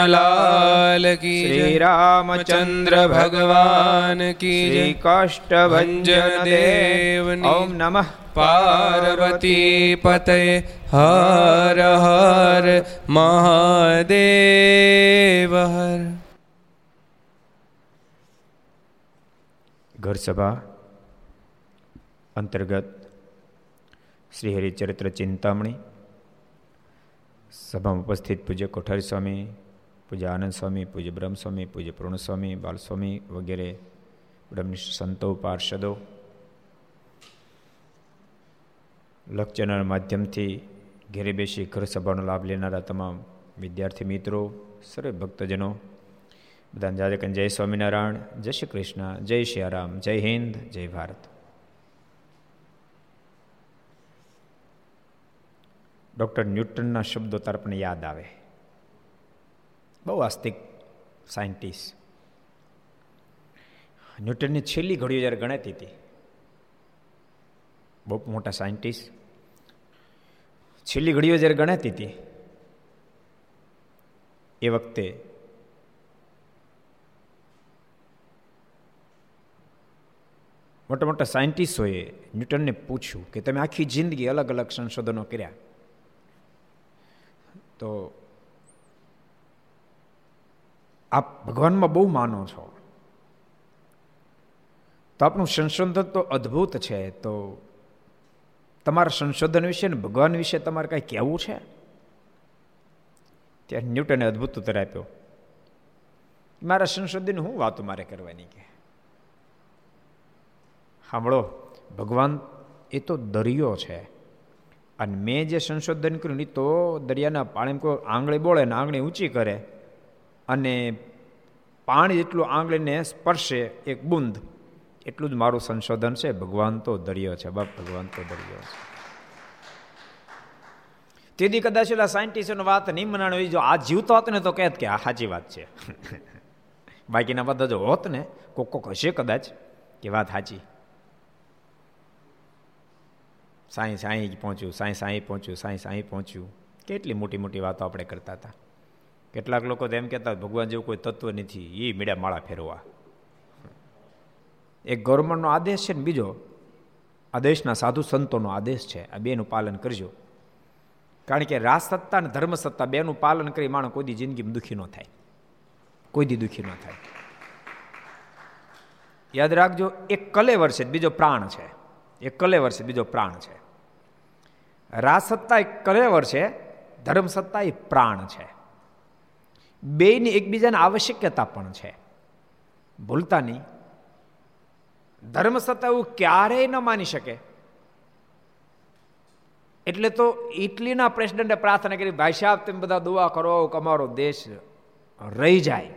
કૃષ્ણ લાલ કી શ્રી જય રામચંદ્ર ભગવાન કી જય શ્રી કાષ્ટભંજન દેવ ઓમ નમઃ પાર્વતી પતય હર હર મહાદેવ હર ઘર સભા અંતર્ગત શ્રી હરિચરિત્ર ચિંતામણી સભામાં ઉપસ્થિત પૂજ્ય કોઠારી સ્વામી પૂજ્ય આનંદ સ્વામી, પૂજ્ય બ્રહ્મ સ્વામી પૂજ્ય પૂર્ણસ્વામી, બાલસ્વામી વગેરે બ્રહ્મનિષ્ઠ સંતો, પાર્ષદો. લક્ચરના માધ્યમથી ઘેરે બેસી ઘર સભાનો લાભ લેનારા તમામ વિદ્યાર્થી મિત્રો, સર્વે ભક્તજનો બધા જાદકન જય સ્વામિનારાયણ, જય શ્રી કૃષ્ણ, જય શ્રી રામ જય હિન્દ, જય ભારત. ડૉક્ટર ન્યૂટનના શબ્દો તાર પણ યાદ આવે. બહુ આસ્તિક સાયન્ટિસ્ટ. ન્યૂટનની છેલ્લી ઘડીઓ જ્યારે ગણાતી હતી, બહુ મોટા સાયન્ટિસ્ટ, છેલ્લી ઘડીઓ જ્યારે ગણાતી હતી, એ વખતે મોટા મોટા સાયન્ટિસ્ટોએ ન્યૂટનને પૂછ્યું કે તમે આખી જિંદગી અલગ અલગ સંશોધનો કર્યા? તો આપ ભગવાનમાં બહુ માનો છો. તો આપનું સંશોધન તો અદ્ભુત છે. તો તમારા સંશોધન વિશે ને ભગવાન વિશે તમારે કાંઈ કહેવું છે? ત્યારે ન્યૂટને અદ્ભુત ઉત્તર આપ્યો. મારા સંશોધન હું વાતો મારે કરવાની કે? સાંભળો ભગવાન એ તો દરિયો છે. અને મેં જે સંશોધન કર્યું એ તો દરિયાના પાણી કોઈ આંગળી બોળે ને આંગળી ઊંચી કરે. અને પાણી જેટલું આંગળીને સ્પર્શે એક બુંદ, એટલું જ મારું સંશોધન છે. ભગવાન તો દરિયો છે બાપ, ભગવાન તો દરિયો છે. તેથી કદાચ ઓલા સાયન્ટિસ્ટનો વાત નહીં મનાણ. હોય જો આ જીવતો હોત ને તો કહેત કે આ સાચી વાત છે. બાકીના બધા જો હોત ને, કોક કોક હશે કદાચ કે વાત સાચી. સાંઈ સાંઈ પહોંચ્યું, સાંઈ સાંઈ પહોંચ્યું, સાંઈ સાંઈ પહોંચ્યું. કેટલી મોટી મોટી વાતો આપણે કરતા હતા. કેટલાક લોકો તો એમ કહેતા ભગવાન જેવું કોઈ તત્વ નથી એ મીડા માળા ફેરવા. એક ગવર્મેન્ટનો આદેશ છે ને બીજો, આ દેશના સાધુ સંતોનો આદેશ છે, આ બેનું પાલન કરજો. કારણ કે રાજસત્તા અને ધર્મસત્તા બેનું પાલન કરી માણસ કોઈ દી જિંદગીમાં દુઃખી ન થાય. કોઈ દી દુઃખી ન થાય. યાદ રાખજો, એક કલેવર છે બીજો પ્રાણ છે. એક કલેવર છે બીજો પ્રાણ છે. રાજસત્તા એક કલેવર છે, ધર્મસત્તા એ પ્રાણ છે. બેની એકબીજાની આવશ્યકતા પણ છે. ભૂલતા નહીં. ધર્મસત્તા એવું ક્યારેય ન માની શકે. એટલે તો ઇટલીના પ્રેસિડેન્ટે પ્રાર્થના કરી, ભાઈ સાહેબ, તમે બધા દુઆ કરો કે અમારો દેશ રહી જાય.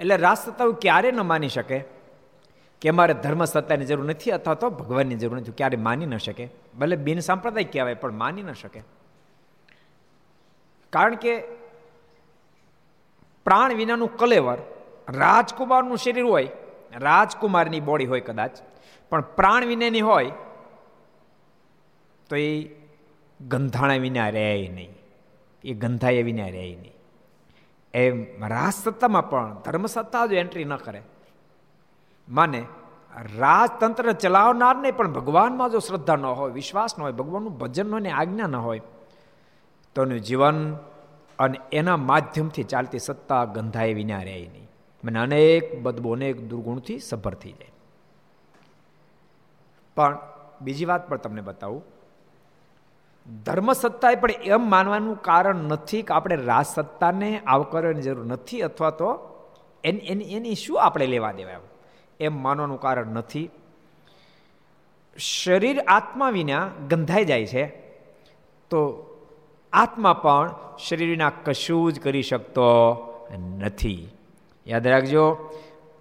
એટલે રાજસત્તાઓ ક્યારે ન માની શકે કે અમારે ધર્મ સત્તાની જરૂર નથી અથવા તો ભગવાનની જરૂર નથી. ક્યારે માની ન શકે. ભલે બિન સાંપ્રદાયિક કહેવાય, પણ માની ન શકે. કારણ કે પ્રાણ વિનાનું કલેવર, રાજકુમારનું શરીર હોય, રાજકુમારની બોડી હોય કદાચ, પણ પ્રાણ વિનાની હોય, તો એ ગંધાણા વિના રહે નહીં. એ ગંધાય વિના રહે નહીં. એમ રાજસત્તામાં પણ ધર્મસત્તા જો એન્ટ્રી ન કરે, માને રાજતંત્ર ચલાવનારને પણ ભગવાનમાં જો શ્રદ્ધા ન હોય, વિશ્વાસ ન હોય, ભગવાનનું ભજન ને આજ્ઞા ન હોય, તો એનું જીવન અને એના માધ્યમથી ચાલતી સત્તા ગંધાએ વિના રહે નહીં. મને અનેક બદબો, અનેક દુર્ગુણથી સભર થઈ જાય. પણ બીજી વાત પણ તમને બતાવું. ધર્મ સત્તાએ પણ એમ માનવાનું કારણ નથી કે આપણે રાજ સત્તાને આવકારવાની જરૂર નથી અથવા તો એની એની એની શું આપણે લેવા દેવા? એમ માનવાનું કારણ નથી. શરીર આત્મા વિના ગંધાઈ જાય છે. તો આત્મા પણ શરીરના કશું જ કરી શકતો નથી. યાદ રાખજો,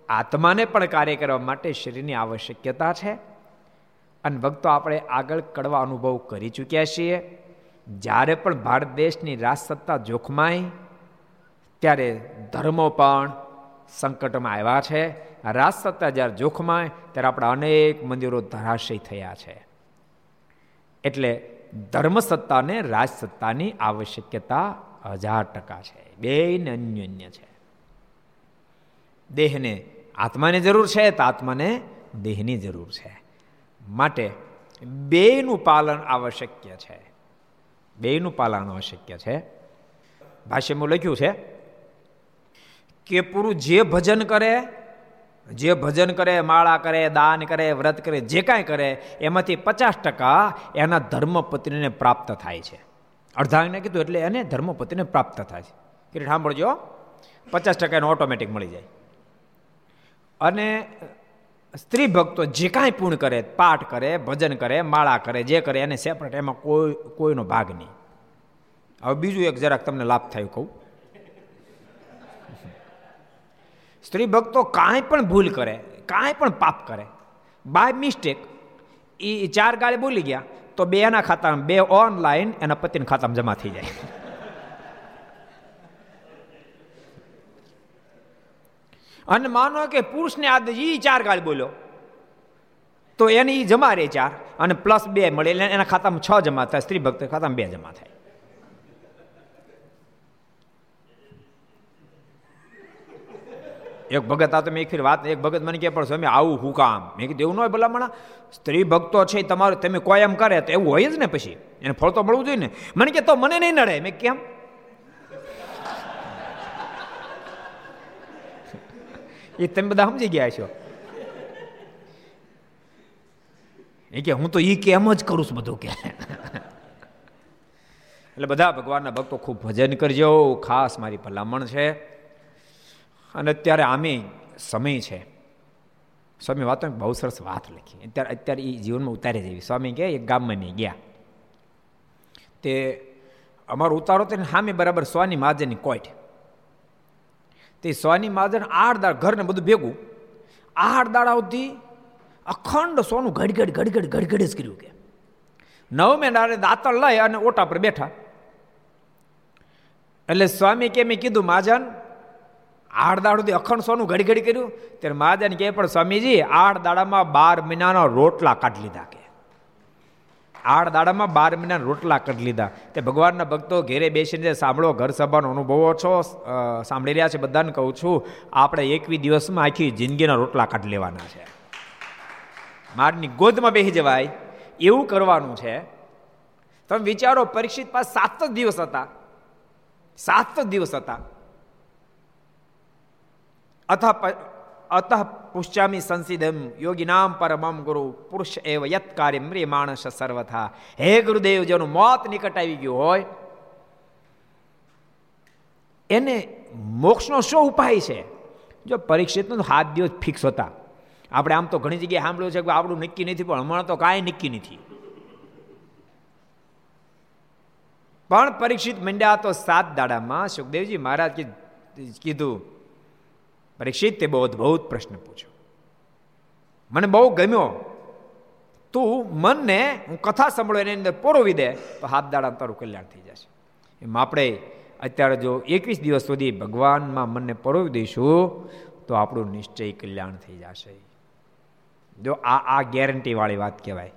આત્માને પણ કાર્ય કરવા માટે શરીરની આવશ્યકતા છે. અને ભક્તો, આપણે આગળ કડવા અનુભવ કરી ચૂક્યા છીએ. જ્યારે પણ ભારત દેશની રાજસત્તા જોખમાય, ત્યારે ધર્મો પણ સંકટમાં આવ્યા છે. રાજસત્તા જ્યારે જોખમાય, ત્યારે આપણા અનેક મંદિરો ધરાશય થયા છે. એટલે ધર્મસત્તાને, રાજસત્તાની આવશ્યકતા હજાર ટકા છે. બે અન્યોન્ય છે. દેહને આત્માની જરૂર છે, તો આત્માને દેહની જરૂર છે. માટે બેનું પાલન આવશ્યક છે. બેનું પાલન આવશ્યક છે. ભાષ્યમાં લખ્યું છે કે પુરુષ જે ભજન કરે જે ભજન કરે, માળા કરે, દાન કરે, વ્રત કરે, જે કાંઈ કરે, એમાંથી પચાસ ટકા એના ધર્મપત્નીને પ્રાપ્ત થાય છે. અર્ધાંગને કીધું એટલે એને ધર્મપત્નીને પ્રાપ્ત થાય છે. કે સાંભળજો. પચાસ ટકા એને ઓટોમેટિક મળી જાય. અને સ્ત્રી ભક્તો જે કાંઈ પૂર્ણ કરે, પાઠ કરે, ભજન કરે, માળા કરે, જે કરે, એને સેપરેટ એમાં કોઈ, કોઈનો ભાગ નહીં. હવે બીજું એક જરાક તમને લાભ થયું કહું. સ્ત્રી ભક્તો કાંઈ પણ ભૂલ કરે, કાંઈ પણ પાપ કરે. બાય મિસ્ટેક એ ચાર ગાળે બોલી ગયા, તો બે એના ખાતામાં, બે ઓનલાઈન એના પતિના ખાતામાં જમા થઈ જાય. અને માનો કે પુરુષને આદત એ ચાર ગાળ બોલ્યો, તો એને એ જમા રહે ચાર, અને પ્લસ બે મળે એના ખાતામાં છ જમા થાય સ્ત્રી ભક્ત ખાતામાં બે જમા થાય. એક ભગત આ તો મેં એક ફેર વાત એક ભગત મને કે પણ સ્વામી, આવું હું કામ? મેં કીધું, એવું ન હોય ભલામણ. સ્ત્રી ભક્તો છે, તમારું, તમે કોઈ એમ કરે તો એવું હોય જ ને પછી. એને ફળ તો મળવું જોઈએ ને. મને કે તો મને નહીં નડે. મેં કેમ? એ તમે બધા સમજી ગયા છો. એ કે હું તો એ કેમ જ કરું છું બધું કે. એટલે બધા ભગવાનના ભક્તો ખૂબ ભજન કરજો, ખાસ મારી ભલામણ છે. અને અત્યારે આમે સમય છે. સ્વામી વાતો બહુ સરસ વાત લખી. અત્યારે અત્યારે એ જીવનમાં ઉતારી જેવી સ્વામી કે એક ગામમાં નહીં ગયા. તે અમારો ઉતારો તો સામે બરાબર સ્વાની મહાજનની કોઈટ તે સોની મહાજન આઠ દાળ ઘરને બધું ભેગું. આઠ દાડા સુધી અખંડ સોનું ઘડઘડ ઘડઘડ ઘડઘડ જ કર્યું કે. નવ મહિના દાંતણ લઈ અને ઓટા પર બેઠા. એટલે સ્વામી કે, મેં કીધું, મહાજન આઠ દાડ અખંડ સોનું ઘડી કર્યું. ત્યારે મહાજન કહે, પણ સ્વામીજી આઠ દાડામાં બાર મહિનાના રોટલા કાઢી લીધા કે. આઠ દાડામાં બાર મહિના રોટલા કાઢી લીધા. તે ભગવાનના ભક્તો ઘેરે બેસીને સાંભળો, ઘર સભાનો અનુભવો છો સાંભળી રહ્યા છે બધાને કહું છું, આપણે એકવી દિવસમાં આખી જિંદગીના રોટલા કાઢી લેવાના છે. મારની ગોદમાં બેસી જવાય, એવું કરવાનું છે. તમે વિચારો, પરીક્ષિત પાસે સાત જ દિવસ હતા. સાત જ દિવસ હતા. અથવા અતઃ પુષ્યામી સંસિદમ યોગીનામ પરમમ ગુરુ પુરુષ એવ યત કાર્ય મ્રિય માણસ સર્વથા હે ગુરુદેવ જેનું મોત નિકટ આવી ગયું હોય એને મોક્ષનો શું ઉપાય છે જો પરીક્ષિતનો હાથ દિવસ ફિક્સ હતા આપણે આમ તો ઘણી જગ્યાએ સાંભળ્યું છે કે આપણું નક્કી નથી, પણ હમણાં તો કાંઈ નક્કી નથી। પણ પરીક્ષિત મંડ્યા તો સાત દાડામાં, સુખદેવજી મહારાજ કીધું પરીક્ષિત તે બહુ અદભુત પ્રશ્ન પૂછ્યો. મને બહુ ગમ્યો. તું મનને હું કથા સાંભળો એની અંદર પોરોવી દે તો હાથ દાડા તારું કલ્યાણ થઈ જશે. એમ આપણે અત્યારે જો એકવીસ દિવસ સુધી ભગવાનમાં મનને પરોવી દઈશું તો આપણું નિશ્ચય કલ્યાણ થઈ જશે. જો આ આ ગેરંટીવાળી વાત કહેવાય.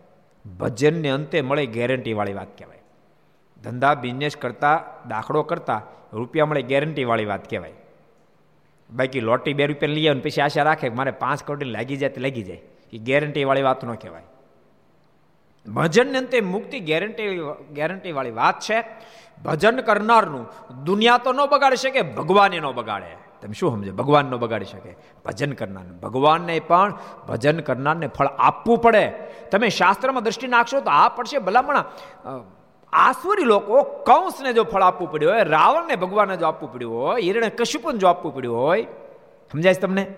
ભજનને અંતે મળે ગેરંટીવાળી વાત કહેવાય. ધંધા બિઝનેસ કરતાં, દાખલો કરતાં રૂપિયા મળે ગેરંટીવાળી વાત કહેવાય. બાકી લોટી બે રૂપિયા લઈ આવે પછી આશા રાખે મારે પાંચ કરોડ લાગી જાય તો લાગી જાય. એ ગેરંટીવાળી વાત ન કહેવાય. ભજનને અંતે મુક્તિ ગેરંટી ગેરંટીવાળી વાત છે. ભજન કરનારનું દુનિયા તો ન બગાડી શકે, ભગવાને ન બગાડે. તમે શું સમજે? ભગવાન ન બગાડી શકે. ભજન કરનારને. ભગવાનને પણ ભજન કરનારને ફળ આપવું પડે. તમે શાસ્ત્રમાં દ્રષ્ટિ નાખશો તો આ પડશે ભલામણ. આસુરી લોકો કંસને જો ફળ આપવું પડ્યું હોય, રાવણને ભગવાનને જો આપવું પડ્યું હોય હિરણે કશુપન જો આપવું પડ્યું હોય, સમજાય તમને?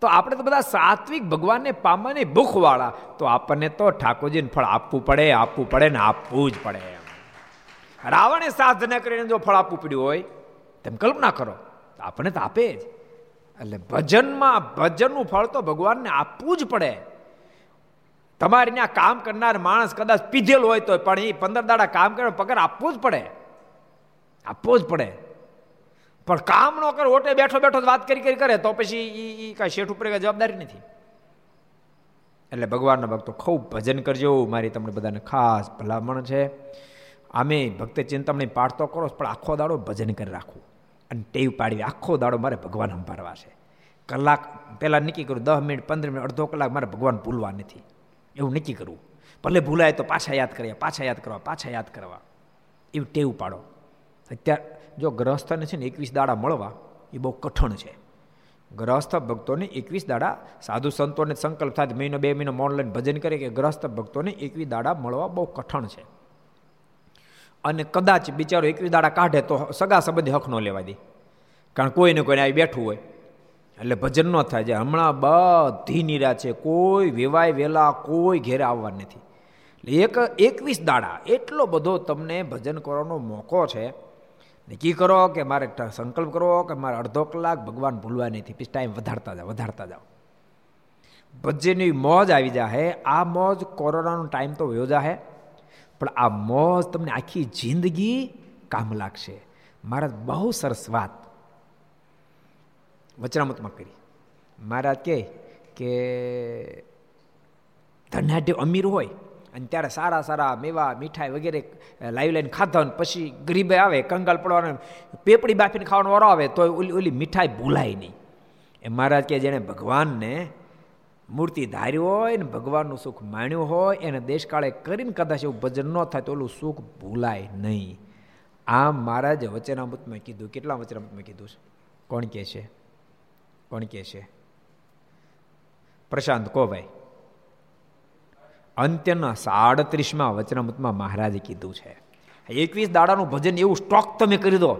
તો આપણે તો બધા સાત્વિક ભગવાનને પામવાની ભૂખવાળા. તો આપણને તો ઠાકોરજીને ફળ આપવું પડે આપવું પડે ને આપવું જ પડે. રાવણે સાધના કરીને જો ફળ આપવું પડ્યું હોય, તેમ કલ્પના કરો આપણને તો આપે જ. એટલે ભજનમાં ભજનનું ફળ તો ભગવાનને આપવું જ પડે. તમારે ત્યાં કામ કરનાર માણસ કદાચ પીધેલો હોય તો પણ એ પંદર દાડા કામ કરે, પગાર આપવો જ પડે. આપવો જ પડે. પણ કામ ન કરે, ઓટે બેઠો બેઠો વાત કરી કરી કરે, તો પછી એ કાંઈ શેઠ ઉપર જવાબદારી નથી. એટલે ભગવાનના ભક્તો ખૂબ ભજન કરજો, મારી તમને બધાને ખાસ ભલામણ છે. આમે ભક્ત ચિંતામણી પાઠ તો કરો, પણ આખો દાડો ભજન કરી રાખવું. અને ટેવ પાડવી આખો દાડો મારે ભગવાન સંભાળવા છે. કલાક પહેલાં નક્કી કરું, દસ મિનિટ, પંદર મિનિટ, અડધો કલાક મારે ભગવાન ભૂલવા નથી. એવું નક્કી કરવું. ભલે ભૂલાય તો પાછા યાદ કર્યા, પાછા યાદ કરવા, પાછા યાદ કરવા. એવું ટેવ પાડો. અત્યારે જો ગ્રહસ્થને છે ને એકવીસ દાડા મળવા, એ બહુ કઠણ છે. ગ્રહસ્થ ભક્તોને એકવીસ દાડા, સાધુ સંતોને સંકલ્પ થાય મહિનો, બે મહિનો ઓનલાઈન ભજન કરે કે ગ્રહસ્થ ભક્તોને એકવીસ દાડા મળવા બહુ કઠણ છે. અને કદાચ બિચારો એકવીસ દાડા કાઢે તો સગા સંબંધી હક ન લેવા દે. કારણ કોઈને કોઈને આવી બેઠું હોય. એટલે ભજન ન થાય છે હમણાં બધી નિરા છે. કોઈ વેવાય વેલા કોઈ ઘેરે આવવા નથી. એટલે એક એકવીસ દાડા એટલો બધો તમને ભજન કરવાનો મોકો છે. નક્કી કરો કે મારે સંકલ્પ કરો કે મારે અડધો કલાક ભગવાન ભૂલવા નથી. પછી ટાઈમ વધારતા જાઓ વધારતા જાઓ. ભજનની મોજ આવી જાય આ મોજ કોરોનાનો ટાઈમ તો વયો જાહે. પણ આ મોજ તમને આખી જિંદગી કામ લાગશે. મારા બહુ સરસ વાત. વચનામતમાં કરી. મહારાજ કહે કે ધનાઢ્ય અમીર હોય અને ત્યારે સારા સારા મેવા, મીઠાઈ વગેરે લાવી લઈને ખાધા પછી ગરીબે આવે કંગાલ પડવાનો, પેપડી બાફીને ખાવાનો વારો આવે તો ઓલી ઓલી મીઠાઈ ભૂલાય નહીં. એ મહારાજ કે જેણે ભગવાનને મૂર્તિ ધારી હોય ને ભગવાનનું સુખ માણ્યું હોય, એને દેશકાળે કરીને કદાચ એવું ભજન ન થાય તો ઓલું સુખ ભૂલાય નહીં. આમ મહારાજે વચનામૃતમાં કીધું. કેટલા વચનામૃતમાં કીધું છે? કોણ કહે છે? કોણ કહે છે? પ્રશાંત, કો ભાઈ? અંત્યના સાડત્રીસમાં વચનામૃતમાં મહારાજે કીધું છે. એકવીસ દાડાનું ભજન એવું સ્ટોક તમે કરી દો.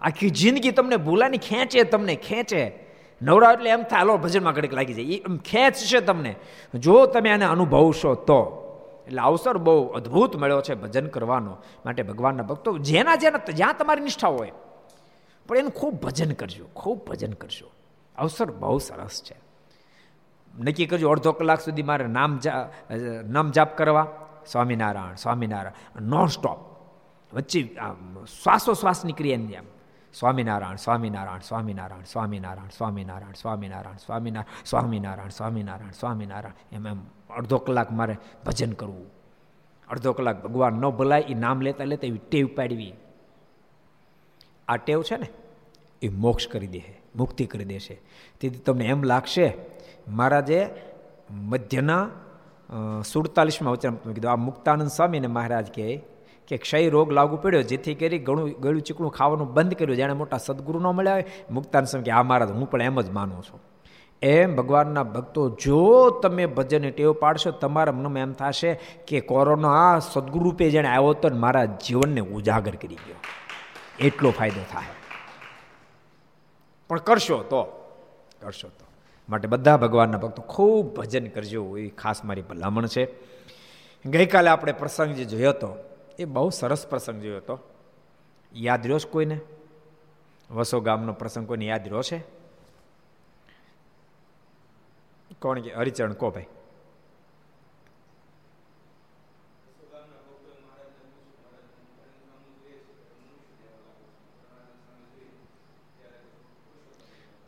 આખી જિંદગી તમને ભૂલાની ખેંચે, તમને ખેંચે. નવરા એટલે એમ થાય, હાલો, ભજનમાં ઘડીક લાગી જાય. એમ ખેંચશે તમને. જો તમે આને અનુભવશો તો. એટલે અવસર બહુ અદ્ભુત મળ્યો છે ભજન કરવાનો માટે ભગવાનના ભક્તો. જેના જેના, જ્યાં તમારી નિષ્ઠા હોય, પણ એનું ખૂબ ભજન કરજો, ખૂબ ભજન કરજો. અવસર બહુ સરસ છે. નક્કી કરજો, અડધો કલાક સુધી મારે નામ નામ જાપ કરવા. સ્વામિનારાયણ સ્વામિનારાયણ નોન સ્ટોપ વચ્ચે શ્વાસોશ્વાસની ક્રિયાની એમ સ્વામિનારાયણ સ્વામિનારાયણ સ્વામિનારાયણ સ્વામિનારાયણ સ્વામિનારાયણ સ્વામિનારાયણ સ્વામિનારાયણ સ્વામિનારાયણ સ્વામિનારાયણ સ્વામિનારાયણ. એમ એમ, અડધો કલાક મારે ભજન કરવું. અડધો કલાક ભગવાન ન ભલાય એ નામ લેતા લેતા એવી ટેવ પાડવી. આ ટેવ છે ને, એ મોક્ષ કરી દે મુક્તિ કરી દેશે. તેથી તમને એમ લાગશે, મહારાજે મધ્યના સુડતાલીસમાં વચન કીધું. આ મુક્તાનંદ સ્વામીને મહારાજ કહે કે ક્ષય રોગ લાગુ પડ્યો, જેથી કરી ઘણું ગળું ચીકણું ખાવાનું બંધ કર્યું, જેણે મોટા સદગુરુ ન મળ્યા હોય. મુક્તાન સ્વામી કે આ મહારાજ, હું પણ એમ જ માનું છું. એમ ભગવાનના ભક્તો, જો તમે ભજન ટેવ પાડશો, તમારા મનમાં એમ થશે કે કોરોના સદગુરુ રૂપે જેણે આવ્યો તો મારા જીવનને ઉજાગર કરી ગયો. એટલો ફાયદો થાય. પણ કરશો તો કરશો તો. માટે બધા ભગવાનના ભક્તો ખૂબ ભજન કરજો, એ ખાસ મારી ભલામણ છે. ગઈકાલે આપણે પ્રસંગ જે જોયો હતો, એ બહુ સરસ પ્રસંગ જોયો હતો. યાદ રહ્યો છે કોઈને? વસો ગામનો પ્રસંગ કોઈને યાદ રહ્યો છે? કોણ કે, હરિચરણ કો ભાઈ?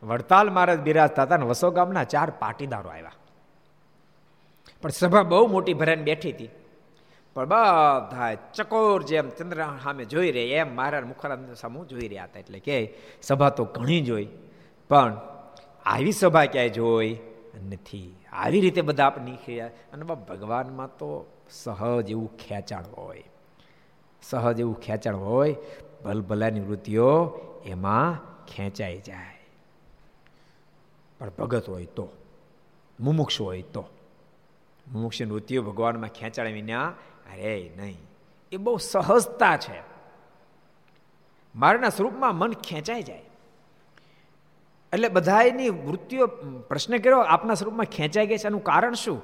વડતાલ મહારાજ બિરાજતા હતા ને વસો ગામના ચાર પાટીદારો આવ્યા. પણ સભા બહુ મોટી ભરાઈને બેઠી હતી. પણ બધા ચકોર જેમ ચંદ્ર સામે જોઈ રહ્યા એમ મહારાજ મુખરામ સામે જોઈ રહ્યા હતા. એટલે કે સભા તો ઘણી જોઈ પણ આવી સભા ક્યાંય જોઈ નથી. આવી રીતે બધા આપણે નીકળ્યા અને ભગવાનમાં તો સહજ એવું ખેંચાણ હોય. સહજ એવું ખેંચાણ હોય, ભલભલાની વૃત્તિઓ એમાં ખેંચાઈ જાય. પણ ભગત હોય તો, મુમુક્ષ હોય તો. મુમુક્ષ વૃત્તિઓ ભગવાનમાં ખેંચાડે વિના, અરે નહીં. એ બહુ સહજતા છે. મારના સ્વરૂપમાં મન ખેંચાઈ જાય. એટલે બધાની વૃત્તિઓ પ્રશ્ન કર્યો, આપના સ્વરૂપમાં ખેંચાઈ ગઈ છે એનું કારણ શું?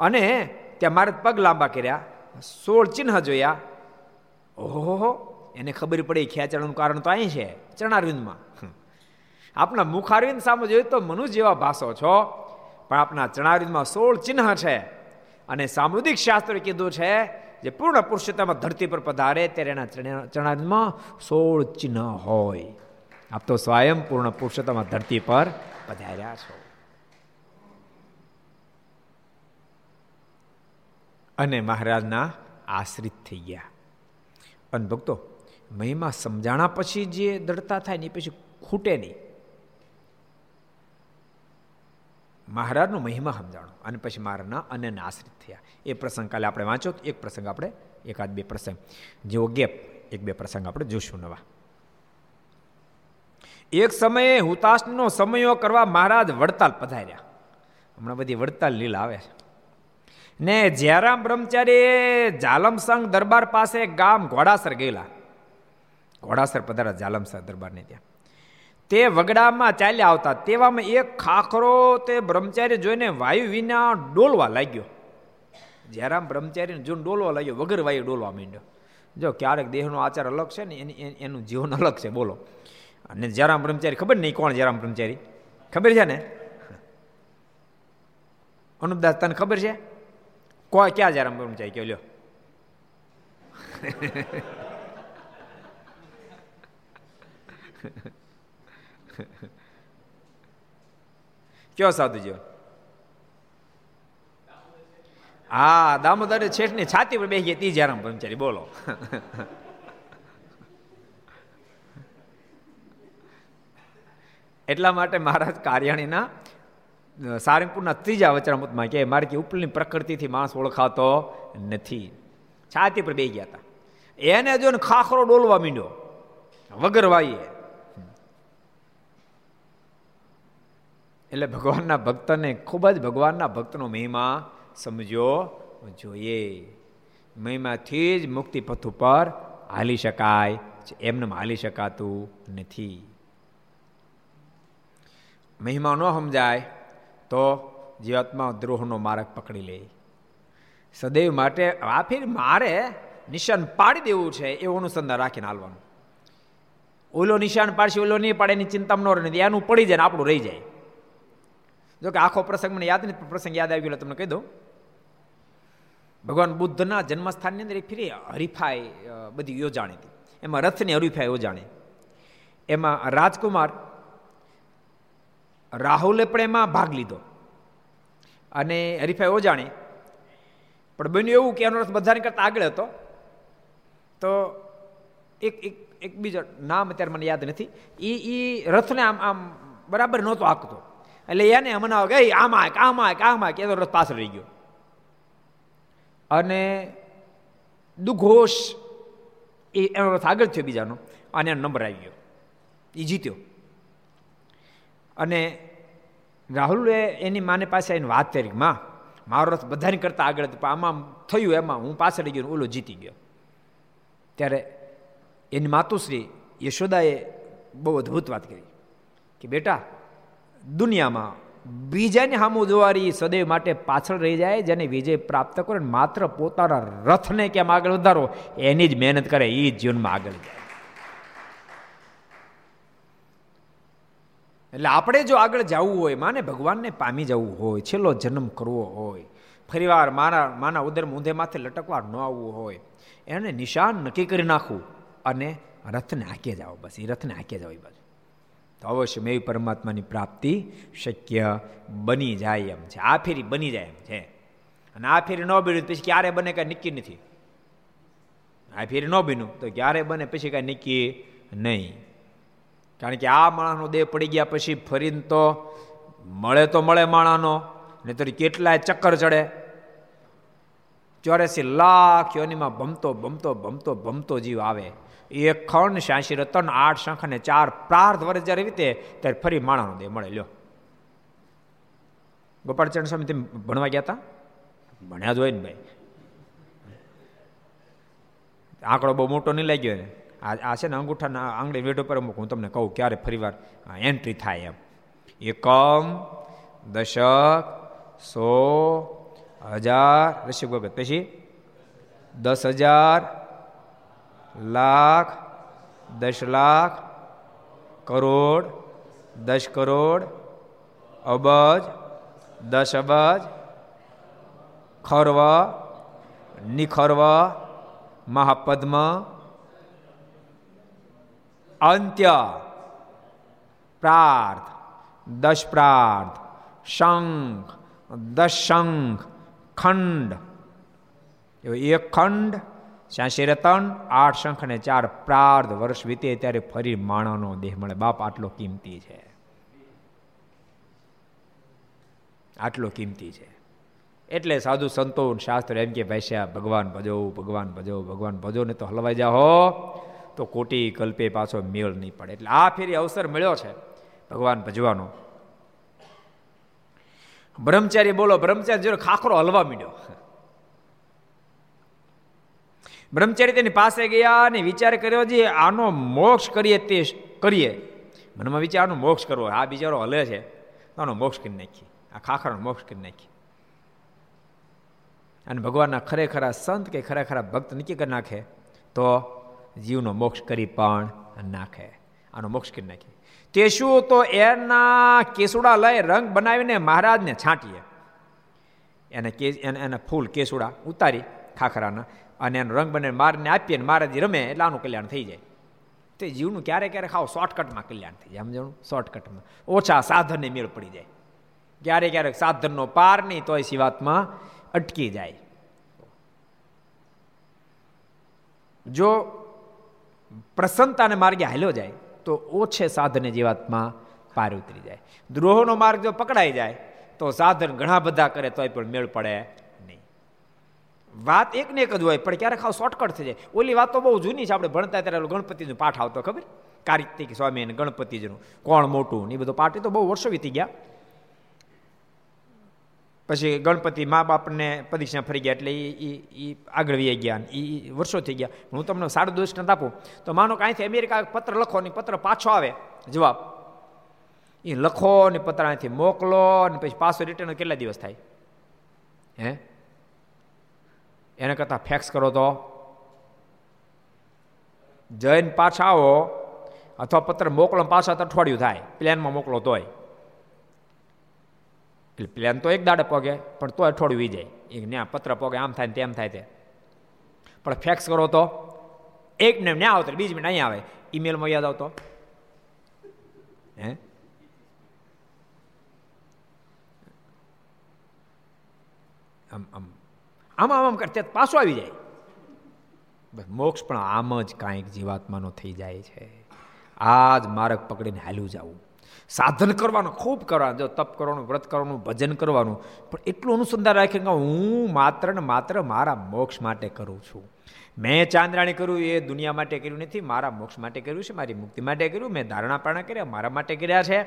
અને ત્યાં મારે પગ લાંબા કર્યા, સોળ ચિહ્ન જોયા. ઓહો એને ખબર પડી ખેંચાણનું કારણ તો અહીં છે, ચરણારવિંદમાં. આપના મુખારવિંદ સામે જોઈએ તો મનુષ્ય જેવા ભાષો છો, પણ આપના ચણાવિંદમાં સોળ ચિહ્ન છે. અને સામુદિક શાસ્ત્રે કીધું છે જે પૂર્ણ પુરુષોત્તમ ધરતી પર પધારે ત્યારે એના ચરણારવિંદમાં સોળ ચિહ્ન હોય. આપ તો સ્વયં પૂર્ણ પુરુષોત્તમ ધરતી પર પધાર્યા છો. અને મહારાજના આશ્રિત થઈ ગયા. અને ભક્તો, મહિમા સમજાણા પછી જે દ્રઢતા થાય ને એ પછી ખૂટે નહીં. મહારાજનો મહિમા સમજાણો અને પછી મારાના અને આશ્રિત થયા. એ પ્રસંગ કાલે આપણે વાંચો એક પ્રસંગ આપણે, એકાદ બે પ્રસંગ. જેવો ગેપ, એક બે પ્રસંગ આપણે જોશું નવા. એક સમયે હુતાશનો સમયો કરવા મહારાજ વડતાલ પધાર્યા. હમણાં બધી વડતાલ લીલા આવે છે. ને જયરામ બ્રહ્મચારી જાલમસંગ દરબાર પાસે ગામ ઘોડાસર ગયેલા. ઘોડાસર પધારા જાલમસર દરબારને ત્યાં. તે વગડામાં ચાલ્યા આવતા. તેવામાં એક ખાખરો તે બ્રહ્મચારી જોઈને વાયુ વિના ડોલવા લાગ્યો. જયરામ બ્રહ્મચારીને જોઈને ડોલવા લાગ્યો, વગર વાયુ ડોલવા માંડ્યો. જો ક્યારેક દેહનો આચાર અલગ છે ને, એની એનું જીવન અલગ છે, બોલો. અને જયરામ બ્રહ્મચારી, ખબર નહીં કોણ જયરામ બ્રહ્મચારી? ખબર છે ને? અનુપદાસ, તને ખબર છે? કોઈ ક્યાં જયરામ બ્રહ્મચારી કહો લ્યો. કયો સાધુ જીવન હા, દામોદર છેઠની છાતી પર બેસી તી જરામ બ્રહ્મચારી, બોલો. એટલા માટે મહારાજ કાર્યાણીના સારંગપુરના ત્રીજા વચરામૃતમાં કે મારે કે ઉપરની પ્રકૃતિથી માણસ ઓળખાતો નથી. છાતી પર બે ગયા હતા એને જો ને ખાખરો ડોલવા માંડ્યો. વગર વાઈએ. એટલે ભગવાનના ભક્તને, ખૂબ જ ભગવાનના ભક્તનો મહિમા સમજો જોઈએ. મહિમાથી જ મુક્તિ પથ ઉપર હાલી શકાય એમને હાલી શકાતું નથી. મહિમા ન સમજાય તો જીવાત્મા દ્રોહનો માર્ગ પકડી લે. સદૈવ માટે આ મારે નિશાન પાડી દેવું છે એવું અનુસંધાન રાખીને હાલવાનું. ઓલો નિશાન પાડશે, ઓલો નહીં પાડે, એની ચિંતા ન એનું પડી જાય ને આપણું રહી જાય. જો કે આખો પ્રસંગ મને યાદ નથી પ્રસંગ યાદ આવી ગયો તમને કહી દઉં. ભગવાન બુદ્ધના જન્મસ્થાનની અંદર એક ફરી હરીફાઈ બધી યોજાણી હતી. એમાં રથની હરીફાઈ યોજાણી. એમાં રાજકુમાર રાહુલે પણ એમાં ભાગ લીધો. અને હરીફાઈ યોજાણી. પણ બન્યું એવું કે એનો રથ બધાને કરતાં આગળ હતો. તો એક એક એક બીજો નામ અત્યારે મને યાદ નથી. એ એ રથને આમ આમ બરાબર નહોતો હાંકતો. એટલે એને મનાવ ગઈ આમાં આમાં આમાં કે રથ પાછળ રહી ગયો. અને દુઘોષ એ, એનો રથ આગળ થયો બીજાનો. અને એનો નંબર આવી ગયો. એ જીત્યો. અને રાહુલે એની માને પાસે આવીને વાત કરી માં, મારો રથ બધાની કરતા આગળ હતો આમાં થયું એમાં, હું પાછળ ગયો ઓલો જીતી ગયો. ત્યારે એની માતુશ્રી યશોદાએ બહુ અદ્ભુત વાત કરી કે, બેટા દુનિયામાં બીજાને સામું જોવારી સદૈવ માટે પાછળ રહી જાય, જેને વિજય પ્રાપ્ત કરે માત્ર પોતાના રથને કેમ આગળ વધારો, એની જ મહેનત કરે એ જીવનમાં આગળ જાય. એટલે આપણે જો આગળ જવું હોય, માને ભગવાનને પામી જવું હોય, છેલ્લો જન્મ કરવો હોય, ફરીવાર મારા, માના ઉદર ઊંધે માથે લટકવા ન આવવું હોય, એને નિશાન નક્કી કરી નાખવું અને રથને હાકે જાઓ બસ એ રથને હાકે જાઓ એ બાજુ તો અવશ્ય મેય પરમાત્માની પ્રાપ્તિ શક્ય બની જાય એમ છે. આ ફેરી બની જાય એમ છે. અને આ ફેરી ન બન્યું પછી ક્યારે બને કાંઈ નક્કી નથી. આ ફેરી ન બન્યું તો ક્યારે બને પછી કાંઈ નક્કી નહીં. કારણ કે આ માણસનો દેહ પડી ગયા પછી ફરીને તો મળે તો મળે માણાનો નહીતર કેટલાય ચક્કર ચડે. ચોરેસી લાખ યોનીમાં ભમતો ભમતો ભમતો ભમતો જીવ આવે. એક ખંડ શ્યાસી રતન આઠ શંખ અને ચાર પ્રાર્થ વર્ષ જ્યારે વીતે ત્યારે ફરી માણાનો દેહ મળે. લ્યો. ગોપાળચરણ સ્વામી તેમ ભણવા ગયા હતા ભણ્યા જ હોય ને ભાઈ. આંકડો બહુ મોટો નહીં લાગ્યો ને આ છે ને અંગૂઠાના આંગળી વેઢો પર અમુક હું તમને કહું ક્યારે ફરીવાર એન્ટ્રી થાય એમ. એકમ, દશક, સો, હજાર રસિક ભગત પછી દસ હજાર લાખ દસ લાખ કરોડ દસ કરોડ અબજ દસ અબજ ખરવ નિખરવ મહાપદ્મ અંત્ય પ્રાર્થ દશ પ્રાર્થ શંખ દશંખ ખંડ એક ખંડ શ્યાસી રતન, આઠ શંખ અને ચાર પ્રાર્ધ વર્ષ વીતે ત્યારે ફરી માણાનો દેહ મળે. બાપ, આટલો કિંમતી છે. આટલો કિંમતી છે. એટલે સાધુ સંતો શાસ્ત્ર એમ કે, ભાઈ ભગવાન ભજો ભગવાન ભજો ભગવાન ભજો. ને તો હલવાઈ જાઓ. તો કોટી કલ્પે પાછો મેળ નહીં પડે. એટલે આ ફેરી અવસર મળ્યો છે ભગવાન ભજવાનો. બ્રહ્મચારી બોલો, બ્રહ્મચારી જોડે ખાખરો હલવા માંડ્યો. બ્રહ્મચારી તેની પાસે ગયા અને વિચાર કર્યો જે આનો મોક્ષ કરીએ તે કરીએ. મનમાં વિચાર, આનો મોક્ષ કરવો આ બિચારો હલે છે. આનો મોક્ષ કરી નાખી આ ખાખરાનો મોક્ષ કરી નાખી અને ભગવાનના ખરેખરા સંત કે ખરેખરા ભક્ત નક્કી કરી નાખે, તો જીવનો મોક્ષ કરી પણ નાખે. આનો મોક્ષ કરી નાખે તે શું તો એના કેસુડા લઈ રંગ બનાવીને મહારાજને છાંટીએ. એને કે એને ફૂલ કેસુડા ઉતારી ખાખરાના. અને એનો રંગ બને મારને આપીએ ને મારાથી રમે એટલે આનું કલ્યાણ થઈ જાય. તે જીવનું ક્યારેક ક્યારેક ખાવ શોર્ટકટમાં કલ્યાણ થઈ જાય. સમજણું શોર્ટકટમાં ઓછા સાધનને મેળ પડી જાય. ક્યારેક ક્યારેક સાધનનો પાર નહીં તોય સિવાતમાં અટકી જાય. જો પ્રસન્નતાને માર્ગે હાલ્યો જાય, તો ઓછે સાધને જીવાતમાં પાર ઉતરી જાય. દ્રોહનો માર્ગ જો પકડાઈ જાય, તો સાધન ઘણા બધા કરે તોય પણ મેળ પડે વાત એક ને એક જ હોય, પણ ક્યારેક ખાવ શોર્ટકટ થઈ જાય. ઓલી વાત તો બહુ જૂની છે, આપણે ભણતા ત્યારે ગણપતિનો પાઠ આવતો, ખબર? કાર્તિક સ્વામી અને ગણપતિજીનું, કોણ મોટું ને એ બધો પાઠ તો બહુ વર્ષો વીતી ગયા. પછી ગણપતિ મા બાપને પરીક્ષા ફરી ગયા એટલે એ એ આગળ વી ગયા એ વર્ષો થઈ ગયા. હું તમને સારું દૃષ્ટાંત આપું, તો માનો કે અહીંથી અમેરિકા પત્ર લખો ને પત્ર પાછો આવે, જવાબ. એ લખો ને પત્ર અહીંથી મોકલો ને પછી પાછો રિટર્ન કેટલા દિવસ થાય? હે? એને કરતાં ફેક્સ કરો તો. જઈને પાછા આવો, અથવા પત્ર મોકલો પાછા અઠવાડિયું થાય, પ્લેનમાં મોકલો તોય. એટલે પ્લેન તો એક દાડે પગે, પણ તો અઠવાડિયું વી જાય. એક ન્યા પત્ર પગે, આમ થાય ને તેમ થાય તે. પણ ફેક્સ કરો તો. એક મિનિટ ન્યા આવતો, બીજ મિનિટ અહીંયા આવે. ઈમેલમાં યાદ આવતો. હે? આમ આમ આમ આમ કરતે પાછો આવી જાય. મોક્ષ પણ આમ જ કાંઈક જીવાત્માનો થઈ જાય છે. આ જ માર્ગ પકડીને હાલ્યું જવું. સાધન કરવાનું, ખૂબ કરવાનું, જો તપ કરવાનું, વ્રત કરવાનું, ભજન કરવાનું, પણ એટલું અનુસંધાન રાખે કે હું માત્ર ને માત્ર મારા મોક્ષ માટે કરું છું. મેં ચાંદ્રાણી કર્યું, એ દુનિયા માટે કર્યું નથી, મારા મોક્ષ માટે કર્યું છે, મારી મુક્તિ માટે કર્યું, મેં ધારણા પારણા કર્યા, મારા માટે કર્યા છે.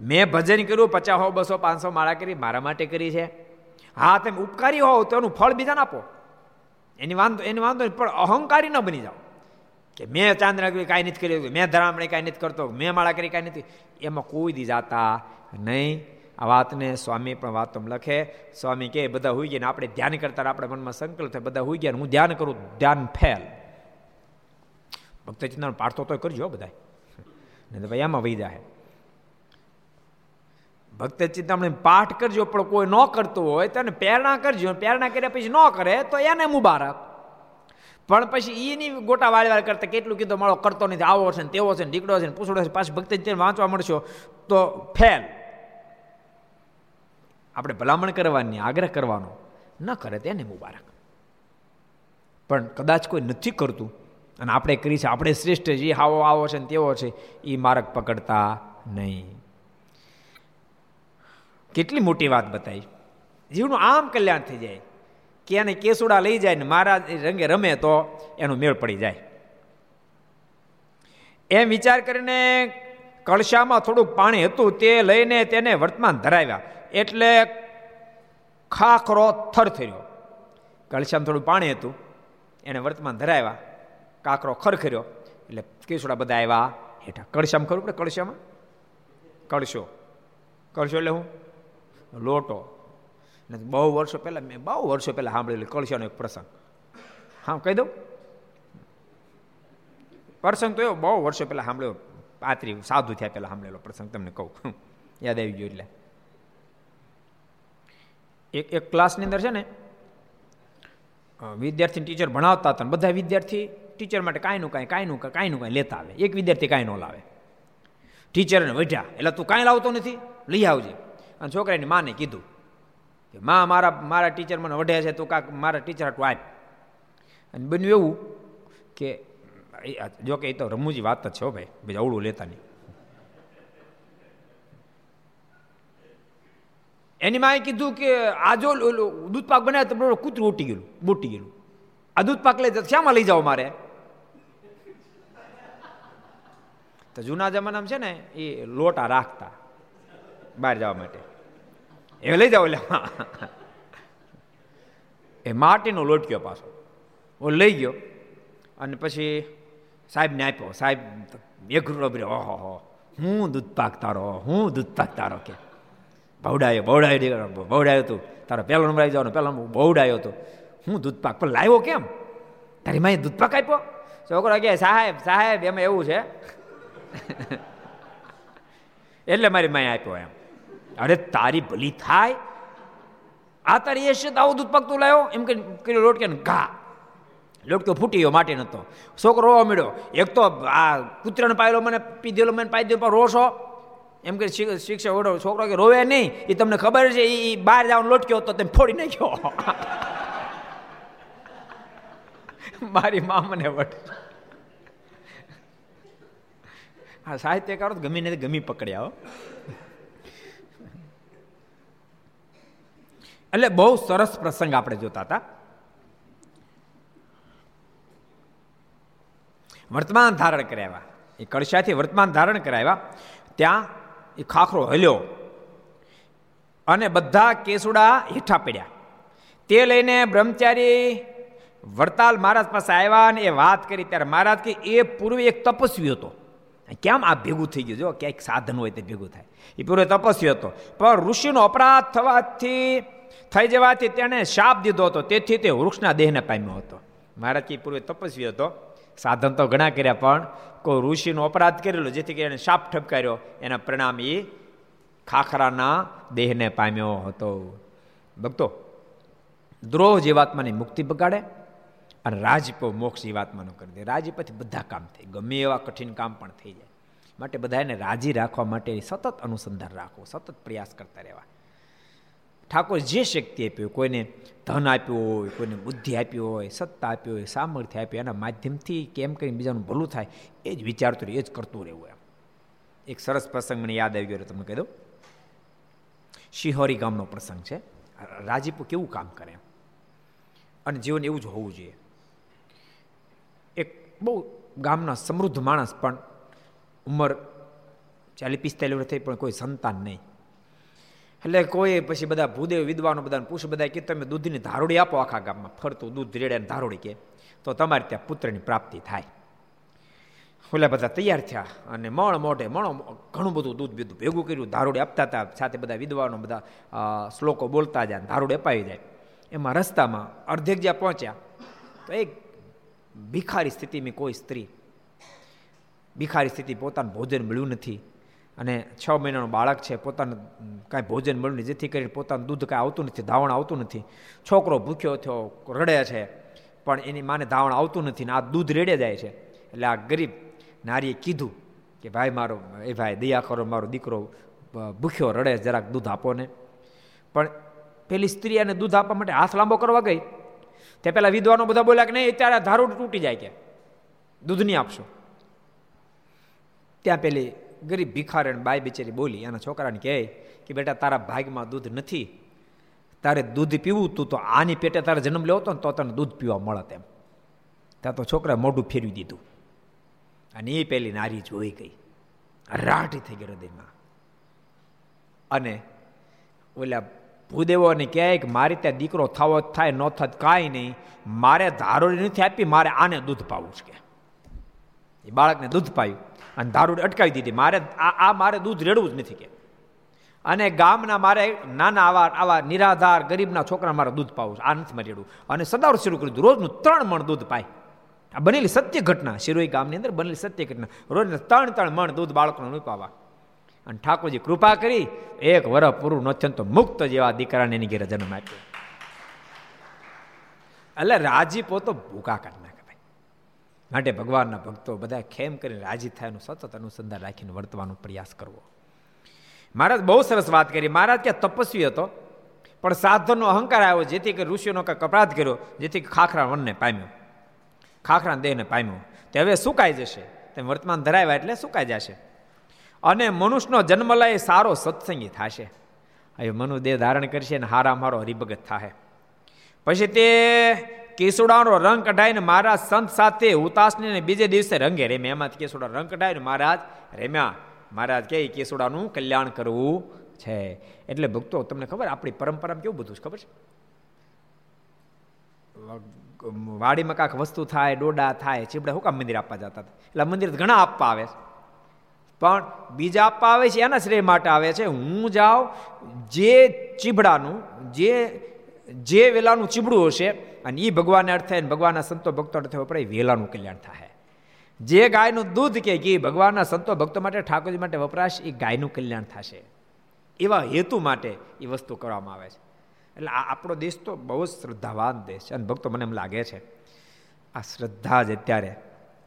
મેં ભજન કર્યું, પચાસો, બસો, પાંચસો માળા કરી, મારા માટે કરી છે. હા, તમે ઉપકારી હોવ તો એનું ફળ બીજાને આપો. એની વાંધો એની વાંધો પણ અહંકારી ન બની જાઓ. કે મેં ચાંદ્રા કાંઈ નથી કર્યું, મેં ધરામણી કાંઈ નથી કરતો, મેં માળા કરી કાંઈ નથી. એમાં કોઈ દી જાતા નહીં. આ વાતને સ્વામી પણ વાતો લખે. સ્વામી કે બધા હોઈ ગયા ને આપણે ધ્યાન કરતા આપણે મનમાં સંકલ્પ થાય, બધા હોઈ ગયા હું ધ્યાન કરું, ધ્યાન ફેલ. ભક્ત ચિંતન પાડતો તો કરજો બધા નહીં તો ભાઈ એમાં વહી જાય ભક્ત ચિંતામણી પાઠ કરજો, પણ કોઈ ન કરતું હોય તો એને પ્રેરણા કરજો. પ્રેરણા કર્યા પછી ન કરે તો એને મુબારક. પણ પછી એની ગોટા વાળી વાર કરતા કેટલું કીધું, મારો કરતો નથી, આવો છે ને, તેવો છે ને, દીકડો છે ને, પૂછડો છે પાછું ભક્ત વાંચવા મળશો તો ફેલ. આપણે ભલામણ કરવાની, આગ્રહ કરવાનો. ન કરે તેને મુબારક. પણ કદાચ કોઈ નથી કરતું, અને આપણે કરી છે, આપણે શ્રેષ્ઠ જે હાવો આવો છે ને તેવો છે એ માર્ગ પકડતા નહીં. કેટલી મોટી વાત બતાવી જીવનું આમ કલ્યાણ થઈ જાય કે એને કેસુડા લઈ જાય ને મારા રંગે રમે તો એનો મેળ પડી જાય. એમ વિચાર કરીને કળશામાં થોડુંક પાણી હતું તે લઈને તેને વર્તમાન ધરાવ્યા. એટલે ખાખરો થર થર્યો. કળશામાં થોડું પાણી હતું, એને વર્તમાન ધરાવ્યા. કાકરો ખરખર્યો એટલે કેસુડા બધા આવ્યા. હેઠા કળશામાં ખરું પડે કળશામાં? કળશો. કળશો એટલે હું? લોટો. બહુ વર્ષો પહેલાં, મેં બહુ વર્ષો પહેલાં સાંભળેલું કળશાનો એક પ્રસંગ. હા, કહી દઉં? પ્રસંગ તો એવો, બહુ વર્ષો પહેલાં સાંભળ્યો. પાત્રી સાધુ થયા પહેલાં સાંભળેલો પ્રસંગ, તમને કહું. યાદ આવી ગયો એટલે. એક એક ક્લાસની અંદર છે ને વિદ્યાર્થી ટીચર ભણાવતા હતા બધા વિદ્યાર્થી ટીચર માટે કાંઈનું કાંઈ કાંઈનું કાંઈનું કાંઈ લેતા આવે. એક વિદ્યાર્થી કાંઈ ન લાવે. ટીચરને વઢ્યા એટલે તું કાંઈ લાવતો નથી? લઈ આવજે. અને છોકરાની માને કીધું કે માં, મારા મારા ટીચર મને વઢે છે, તું કાંક મારા ટીચર હાટું આપ. અને બન્યું એવું કે જો કે એ તો રમૂજી વાત જ છે હો ભાઈ, બીજા અવળું લેતા નહીં. એની માએ કીધું કે આ જો દૂધ પાક બનાવે તો બરોબર કૂતરું ઉટી ગયેલું, બૂટી ગયેલું. આ દૂધ પાક લઈ શ્યામાં લઈ જાઓ મારે. તો જૂના જમાનામાં છે ને, એ લોટા રાખતા બહાર જવા માટે. એ લઈ જાઓ એટલે એ માટીનો લોટક્યો પાછો. ઓ લઈ ગયો અને પછી સાહેબને આપ્યો. સાહેબ એક રૂપિયો ઓહો, હો. હું દૂધ પાક તારો હું દૂધ પાક તારો કે. બવડાયો બવડાયો બહુડાયો તું. તારો પહેલો નંબર આવી જવાનો. પહેલો બહુડાયો હતો હું દૂધ પાક. પણ લાવ્યો કેમ? તારી માએ દૂધ પાક આપ્યો? છોકરો કે, સાહેબ સાહેબ, એમાં એવું છે. એટલે મારી માએ આપ્યો એમ. અરે તારી ભલી થાય? આ તારી એ આવું દૂધ પકતું લાવ્યો એમ કે લોટ કે ઘા. લોટકો ફૂટી ગયો માટે નતો છોકરો રોવા મળ્યો એક તો આ કૂતરાને પાયેલો મને પીધેલો, મને પાઈ દો રોશો. એમ કે શિક્ષક ઓડો છોકરો કે રોવે નહીં. એ તમને ખબર છે એ બહાર જવાનો લોટક્યો તો તેમ ફોડી નાખ્યો. મારી મા મને વટ હા, સાહિત્યકારો ગમી નથી ગમી પકડ્યા એટલે બહુ સરસ પ્રસંગ આપણે જોતા હતા. વર્તમાન ધારણ કરાવ્યા. એ કળશાથી વર્તમાન ધારણ કરાવ્યા. ત્યાં એ ખાખરો હલ્યો અને બધા કેસુડા હેઠા પડ્યા. તે લઈને બ્રહ્મચારી વડતાલ મહારાજ પાસે આવ્યા અને એ વાત કરી ત્યારે મહારાજ કે એ પૂર્વે એક તપસ્વી હતો. કેમ આ ભેગું થઈ ગયું? જો ક્યાંક સાધન હોય તે ભેગું થાય. એ પૂર્વે તપસ્વી હતો. પણ ઋષિનો અપરાધ થવાથી થઈ જવાથી તેણે શાપ દીધો હતો. તેથી તે વૃક્ષના દેહને પામ્યો હતો. મહારાજ કે પૂર્વે તપસ્વી હતો. સાધન તો ઘણા કર્યા, પણ કોઈ ઋષિનો અપરાધ કરેલો જેથી કરીને શાપ ઠપકાર્યો. એના પરિણામ એ ખાખરાના દેહને પામ્યો હતો. ભક્તો, દ્રોહ જીવાત્માની મુક્તિ બગાડે અને રાજપો મોક્ષ જીવાત્માનો કરી દે. રાજીપથી બધા કામ થાય. ગમે એવા કઠિન કામ પણ થઈ જાય. માટે બધાને રાજી રાખવા માટે સતત અનુસંધાન રાખવું સતત પ્રયાસ કરતા રહેવા. ઠાકોર જે શક્તિ આપ્યું, કોઈને ધન આપ્યું હોય, કોઈને બુદ્ધિ આપી હોય, સત્તા આપી હોય, સામર્થ્ય આપ્યું એના માધ્યમથી કેમ કરીને બીજાનું ભલું થાય, એ જ વિચારતું એ જ કરતું રહેવું એમ. એક સરસ પ્રસંગ મને યાદ આવી ગયો, તમને કહી દઉં. શિહોરી ગામનો પ્રસંગ છે. રાજીપુ કેવું કામ કરે? અને જીવન એવું જ હોવું જોઈએ. એક બહુ ગામના સમૃદ્ધ માણસ પણ ઉંમર ચાલીસ પિસ્તાલીસ વર્ષ થઈ, પણ કોઈ સંતાન નહીં. એટલે કોઈ પછી બધા ભૂદેવ વિદ્વાનો બધાને પૂછ બધા કે તમે દૂધની ધારોડી આપો આખા ગામમાં. ફરતું દૂધ રેડે ધારોડી કે. તો તમારે ત્યાં પુત્રની પ્રાપ્તિ થાય. ઓલા બધા તૈયાર થયા અને મણ મોઢે મણો ઘણું બધું દૂધ બીધું ભેગું કર્યું દારૂડે આપતા હતા. સાથે બધા વિદ્વાનો બધા શ્લોકો બોલતા જાય દારૂડે અપાવી જાય. એમાં રસ્તામાં અર્ધેક જ્યાં પહોંચ્યા, તો એક ભિખારી સ્થિતિમાં કોઈ સ્ત્રી, ભિખારી સ્થિતિ પોતાનું ભોજન મળ્યું નથી. અને છ મહિનાનું બાળક છે, પોતાનું કાંઈ ભોજન મળ્યું નહીં. જેથી કરીને પોતાનું દૂધ કાંઈ આવતું નથી, ધાવણ આવતું નથી. છોકરો ભૂખ્યો થયો, રડે છે, પણ એની માને ધાવણ આવતું નથી ને આ દૂધ રેડે જાય છે. એટલે આ ગરીબ નારીએ કીધું કે, ભાઈ, મારો, એ ભાઈ, દયા કરો, મારો દીકરો ભૂખ્યો રડે, જરાક દૂધ આપો ને. પણ પેલી સ્ત્રી એને દૂધ આપવા માટે હાથ લાંબો કરવા ગઈ. તે પેલા વિદ્વાનો બધા બોલ્યા કે, નહીં અત્યારે ધારું તૂટી જાય કે. દૂધ નહીં આપશો. ત્યાં પેલી ગરીબ ભિખારણ બાઈ બિચારી બોલી એના છોકરાને કહે કે, બેટા, તારા ભાગમાં દૂધ નથી. તારે દૂધ પીવું તું તો આની પેટે તારે જન્મ લેવો તો ને તો તને દૂધ પીવા મળે તેમ ત્યાં તો છોકરાએ મોઢું ફેરવી દીધું. અને એ પેલી નારી જોઈ ગઈ. રાટી થઈ ગઈ હૃદયમાં. અને ઓલા ભૂદેવોને કહે કે, મારે ત્યાં દીકરો થવો થાય, ન થત કાંઈ નહીં. મારે ધારોડી નથી આપી, મારે આને દૂધ પાવું છે. કે એ બાળકને દૂધ પાયું. અને દારૂ અટકાવી દીધી. મારે આ મારે દૂધ રેડવું જ નથી કે. અને ગામના મારે નાના આવા આવા નિરાધાર, ગરીબના છોકરા મારે દૂધ પાવું આ નથી મારે રેડવું. અને સદાવર શરૂ કર્યું રોજનું ત્રણ મણ દૂધ પાય. આ બનેલી સત્ય ઘટના. શિરોઈ ગામની અંદર બનેલી સત્ય ઘટના. રોજને ત્રણ ત્રણ મણ દૂધ બાળકોને નીપાવા અને ઠાકોરજી કૃપા કરી એક વર પૂરું ન તો મુક્ત જેવા દીકરાને એની ઘેરે જન્મ આપ્યો. એટલે રાજીપો તો ભૂકા કાઢ નાખે ભાઈ માટે ભગવાનના ભક્તો બધા ખેમ કરીને રાજી થાય એનું સતત અનુસંધાન રાખીને વર્તવાનો પ્રયાસ કરવો. મહારાજ બહુ સરસ વાત કરી. મહારાજ ક્યાં તપસ્વી હતો, પણ સાધનનો અહંકાર આવ્યો, જેથી કે ઋષિઓનો કંઈક અપરાધ કર્યો, જેથી ખાખરા વનને પામ્યો. ખાખરા દેહને પામ્યો. તે હવે સુકાઈ જશે. તે વર્તમાન ધરાવ્યા એટલે સુકાઈ જશે. અને મનુષ્યનો જન્મ લઈ સારો સત્સંગી થશે. હવે મનુ દેહ ધારણ કરશે અને હારા મારો હરિભગત થાય પછી તે કેસુડાનો રંગ કઢાઈને મહારાજ સંત સાથે હુતાસને બીજે દિવસે રંગે રેમ્યા એમાંથી કેસુડા રંગ કઢાવીને મહારાજ રેમ્યા. મહારાજ કે કેસુડાનું કલ્યાણ કરવું છે. એટલે ભક્તો, તમને ખબર આપણી પરંપરામાં કેવું બધું છે? ખબર છે? વાડીમાં કાંક વસ્તુ થાય, ડોડા થાય, ચીબડા હું કામ મંદિર આપવા જતા હતા? એટલે મંદિર ઘણા આપવા આવે પણ બીજા આપવા આવે છે, એના શ્રેય માટે આવે છે, હું જાઉં, જે ચીબડાનું, જે જે વેલાનું ચીબડું હશે અને એ ભગવાનને અર્થે ભગવાનના સંતો ભક્તો અર્થે વપરાય વેલાનું કલ્યાણ થાય. જે ગાયનું દૂધ કે ઘી ભગવાનના સંતો ભક્તો માટે, ઠાકોરજી માટે વપરાશ, એ ગાયનું કલ્યાણ થશે. એવા હેતુ માટે એ વસ્તુ કરવામાં આવે છે. એટલે આપણો દેશ તો બહુ જ શ્રદ્ધાવાન દેશ છે અને ભક્તો મને એમ લાગે છે, આ શ્રદ્ધા જ અત્યારે,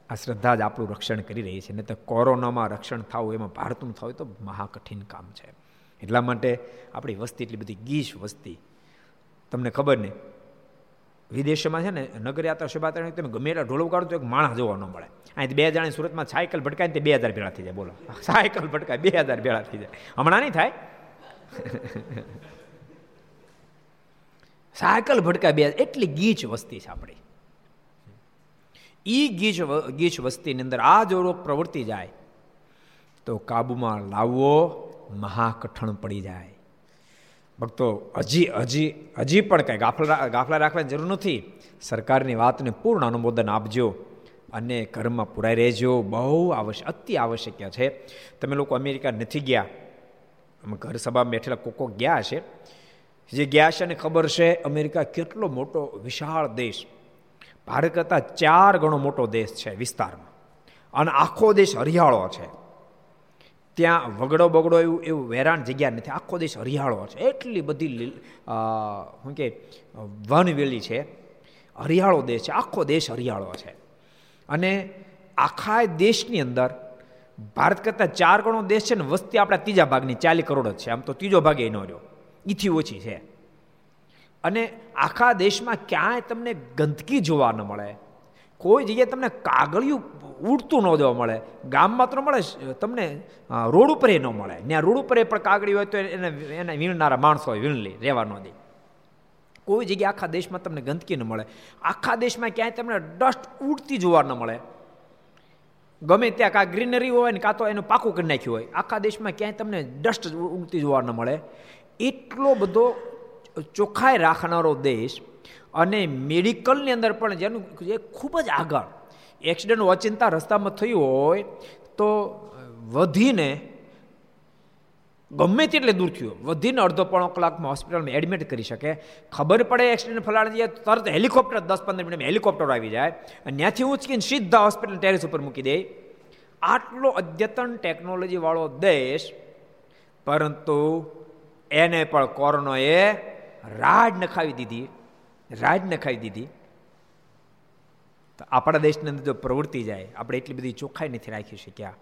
આ શ્રદ્ધા જ આપણું રક્ષણ કરી રહી છે. ને તો કોરોનામાં રક્ષણ થવું, એમાં ભારતનું થવું તો મહા કઠિન કામ છે. એટલા માટે આપણી વસ્તી એટલી બધી ગીશ વસ્તી. તમને ખબર નહીં વિદેશમાં છે ને, નગરયાત્રા શોભાયાત્રા તમે ગમે એટલા ઢોલ ઉગાડો તો એક માણસ જોવા ન મળે. અહીં બે હજાર સુરતમાં સાયકલ ભટકાય તે બે હજાર ભેળા થઈ જાય, બોલો. સાયકલ ભટકાય બે હજાર ભેળા થઈ જાય. હમણાં નહીં થાય? સાયકલ ભટકાય બે એટલી ગીચ વસ્તી છે આપણી. ઈ ગીચ ગીચ વસ્તીની અંદર આ જો રોગ પ્રવૃત્તિ જાય, તો કાબુમાં લાવવો મહાકઠણ પડી જાય. ભક્તો, હજી હજી હજી પણ કંઈ ગાફલા ગાફલા રાખવાની જરૂર નથી. સરકારની વાતને પૂર્ણ અનુમોદન આપજો અને ઘરમાં પુરાઈ રહેજો. બહુ આવશ્યક અતિ આવશ્યક છે. તમે લોકો અમેરિકા નથી ગયા. અમે ઘર સભામાં બેઠેલા કોકો ગયા છે જે ગયા છે અને ખબર છે, અમેરિકા કેટલો મોટો, વિશાળ દેશ. ભારત કરતાં ચાર ગણો મોટો દેશ છે વિસ્તારમાં. અને આખો દેશ હરિયાળો છે. ત્યાં વગડો બગડો એવું એવું વેરાણ જગ્યા નથી. આખો દેશ હરિયાળો છે. એટલી બધી શું કે, વનવેલી છે. હરિયાળો દેશ છે. આખો દેશ હરિયાળો છે. અને આખા દેશની અંદર ભારત કરતાં ચાર ગણો દેશ છે ને, વસ્તી આપણા ત્રીજા ભાગની ચાલી કરોડ જ છે. આમ તો ત્રીજો ભાગ એનો રહ્યો. એથી ઓછી છે. અને આખા દેશમાં ક્યાંય તમને ગંદકી જોવા ન મળે. કોઈ જગ્યાએ તમને કાગળિયું ઉડતું ન જોવા મળે ગામમાં તો મળે, તમને રોડ ઉપર ન મળે. ત્યાં રોડ ઉપર પણ કાગળી હોય તો એને એને વીણનારા માણસો હોય વીણલી રહેવા ન દે. કોઈ જગ્યાએ આખા દેશમાં તમને ગંદકી ન મળે. આખા દેશમાં ક્યાંય તમને ડસ્ટ ઉડતી જોવા ન મળે. ગમે ત્યાં કાં ગ્રીનરી હોય ને કાં તો એનું પાકું કરી નાખ્યું હોય, આખા દેશમાં ક્યાંય તમને ડસ્ટ ઉડતી જોવા ન મળે. એટલો બધો ચોખ્ખાઈ રાખનારો દેશ અને મેડિકલની અંદર પણ જેનું જે ખૂબ જ આગળ એક્સિડન્ટ ઓચિંતા રસ્તામાં થયું હોય તો વધીને ગમે તેટલે દૂર થયું વધીને અડધો પોણો કલાકમાં હોસ્પિટલમાં એડમિટ કરી શકે. ખબર પડે એક્સિડન્ટ ફલાણી જઈએ તરત હેલિકોપ્ટર દસ પંદર મિનિટમાં હેલિકોપ્ટર આવી જાય અને ત્યાંથી ઉંચકીને સીધા હોસ્પિટલ ટેરેસ ઉપર મૂકી દે. આટલો અદ્યતન ટેકનોલોજીવાળો દેશ, પરંતુ એને પણ કોરોનાએ રાડ નખાવી દીધી, રાડ નખાવી દીધી. તો આપણા દેશની અંદર જો પ્રવૃત્તિ જાય, આપણે એટલી બધી ચોખ્ખાઈ નથી રાખી શક્યા.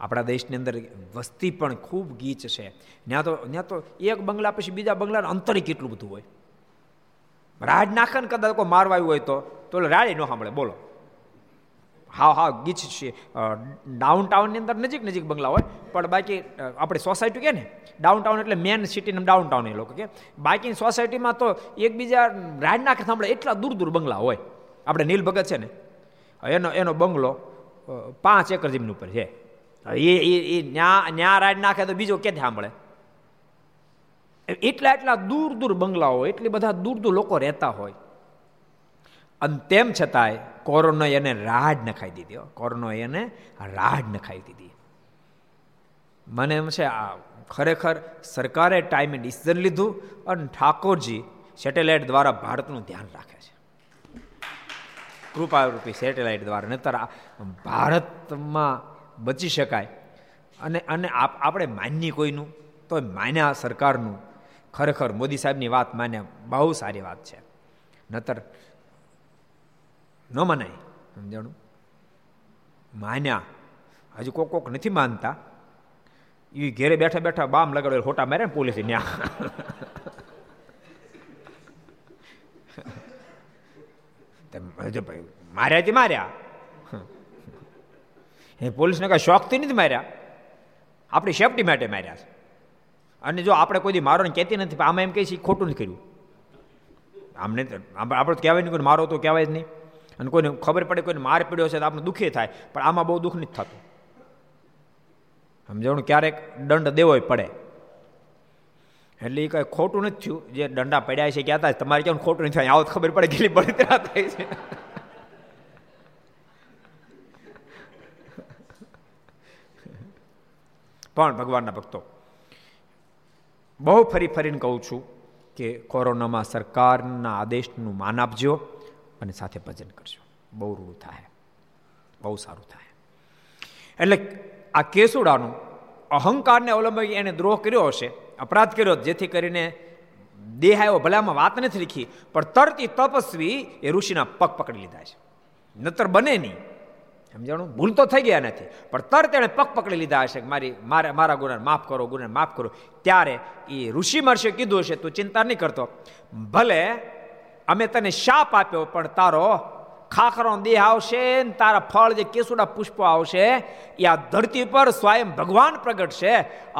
આપણા દેશની અંદર વસ્તી પણ ખૂબ ગીચ છે. ત્યાં તો ત્યાં તો એક બંગલા પછી બીજા બંગલાનું અંતર કેટલું બધું હોય? રાડ નાખે ને કદાચ કોઈ મારવા આવ્યું હોય તો તો રાડે ન સાંભળે, બોલો. હા હા ગીચ છે ડાઉન ટાઉનની અંદર નજીક નજીક બંગલા હોય, પણ બાકી આપણે સોસાયટી કે ને ડાઉન ટાઉન એટલે મેન સિટી ડાઉન ટાઉન એ લોકો કે. બાકી સોસાયટીમાં તો એકબીજા રાડ નાખે સાંભળે એટલા દૂર દૂર બંગલા હોય. આપણે નીલ ભગત છે ને, એનો એનો બંગલો પાંચ એકર જમીન ઉપર છે. એ એ ન્યા ન્યા રાડ નાખે તો બીજો ક્યાંથી સાંભળે? એટલા એટલા દૂર દૂર બંગલાઓ, એટલી બધા દૂર દૂર લોકો રહેતા હોય. અને તેમ છતાંય કોરોનો એને રાડ નખાઈ દીધી કોરોનો એને રાડ નખાઈ દીધી. મને એમ છે, આ ખરેખર સરકારે ટાઈમે ડિસિઝન લીધું અને ઠાકોરજી સેટેલાઇટ દ્વારા ભારતનું ધ્યાન રાખે છે. કૃપારૂપી સેટેલાઇટ દ્વારા નતર ભારતમાં બચી શકાય. અને અને આપણે માનીએ કોઈનું તો માન્યા સરકારનું. ખરેખર મોદી સાહેબની વાત માન્યા બહુ સારી વાત છે. નતર ન મનાય. સમજાણું? માન્યા. હજુ કોક કોક નથી માનતા. એ ઘેરે બેઠા બેઠા બામ લગાડે ખોટા મારે ને પોલીસ ન્યા. માર્યા તે માર્યા? એ પોલીસને કાંઈ શોખથી નથી માર્યા? આપણી સેફટી માટે માર્યા છે. અને જો આપણે કોઈ મારો ને કહેતી નથી આમાં એમ કહે છે ખોટું નથી કર્યું. આમને આપણે કહેવાય નહીં મારો તો કહેવાય જ નહીં. અને કોઈને ખબર પડે કોઈને માર પડ્યો છે તો આપણે દુઃખી થાય, પણ આમાં બહુ દુઃખ નથી થતું. સમજાણું? ક્યારેક દંડ દેવો પડે. એટલે એ કાંઈ ખોટું નથી થયું. જે દંડા પડ્યા છે કહેતા તમારે કેમ ખોટું નથી થાય? આવું ખબર પડે કેટલી બળતરા થાય છે. પણ ભગવાનના ભક્તો, બહુ ફરી ફરીને કહું છું કે કોરોનામાં સરકારના આદેશનું માન આપજો. અને સાથે ભજન કરજો. બહુ રૂડું થાય. બહુ સારું થાય. એટલે આ કેસુડાનું અહંકારને અવલંબી એને દ્રોહ કર્યો હશે, અપરાધ કર્યો, જેથી કરીને દેહાયો ભલામાં વાત નથી લીખી, પણ તરતી તપસ્વી એ ઋષિના પગ પકડી લીધા છે. નતર બને નહીં. સમજાણું? ભૂલ તો થઈ ગયા નથી. પણ તરત એણે પગ પકડી લીધા હશે મારી, મારે, મારા ગુનાને માફ કરો, ગુનાને માફ કરો. ત્યારે એ ઋષિ મહર્ષિએ કીધું હશે, તું ચિંતા નહીં કરતો. ભલે અમે તને શાપ આપ્યો, પણ તારો ખાખરો દેહ આવશે ને તારા ફળ જે કેસુડા પુષ્પો આવશે, એ આ ધરતી પર સ્વયં ભગવાન પ્રગટ છે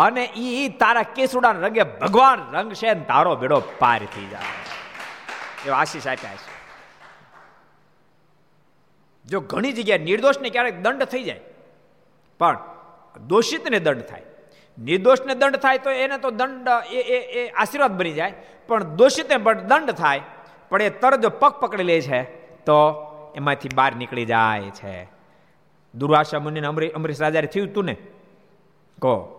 અને એ તારા કેસુડા રંગે ભગવાન રંગ છે ને તારો બેડો પાર થઈ જાય એવો આશીષ આપ્યા છે. જો ઘણી જગ્યાએ નિર્દોષને ક્યારેક દંડ થઈ જાય, પણ દોષિતને દંડ થાય. નિર્દોષને દંડ થાય તો એને તો દંડ, એ આશીર્વાદ બની જાય, પણ દોષિતને દંડ થાય પણ એ તરત જો પગ પકડી લે છે, તો એમાંથી બહાર નીકળી જાય છે. દુર્વાસા મુનિને અમરી, અમરીશ રાજાએ થયું તું ને? કહો.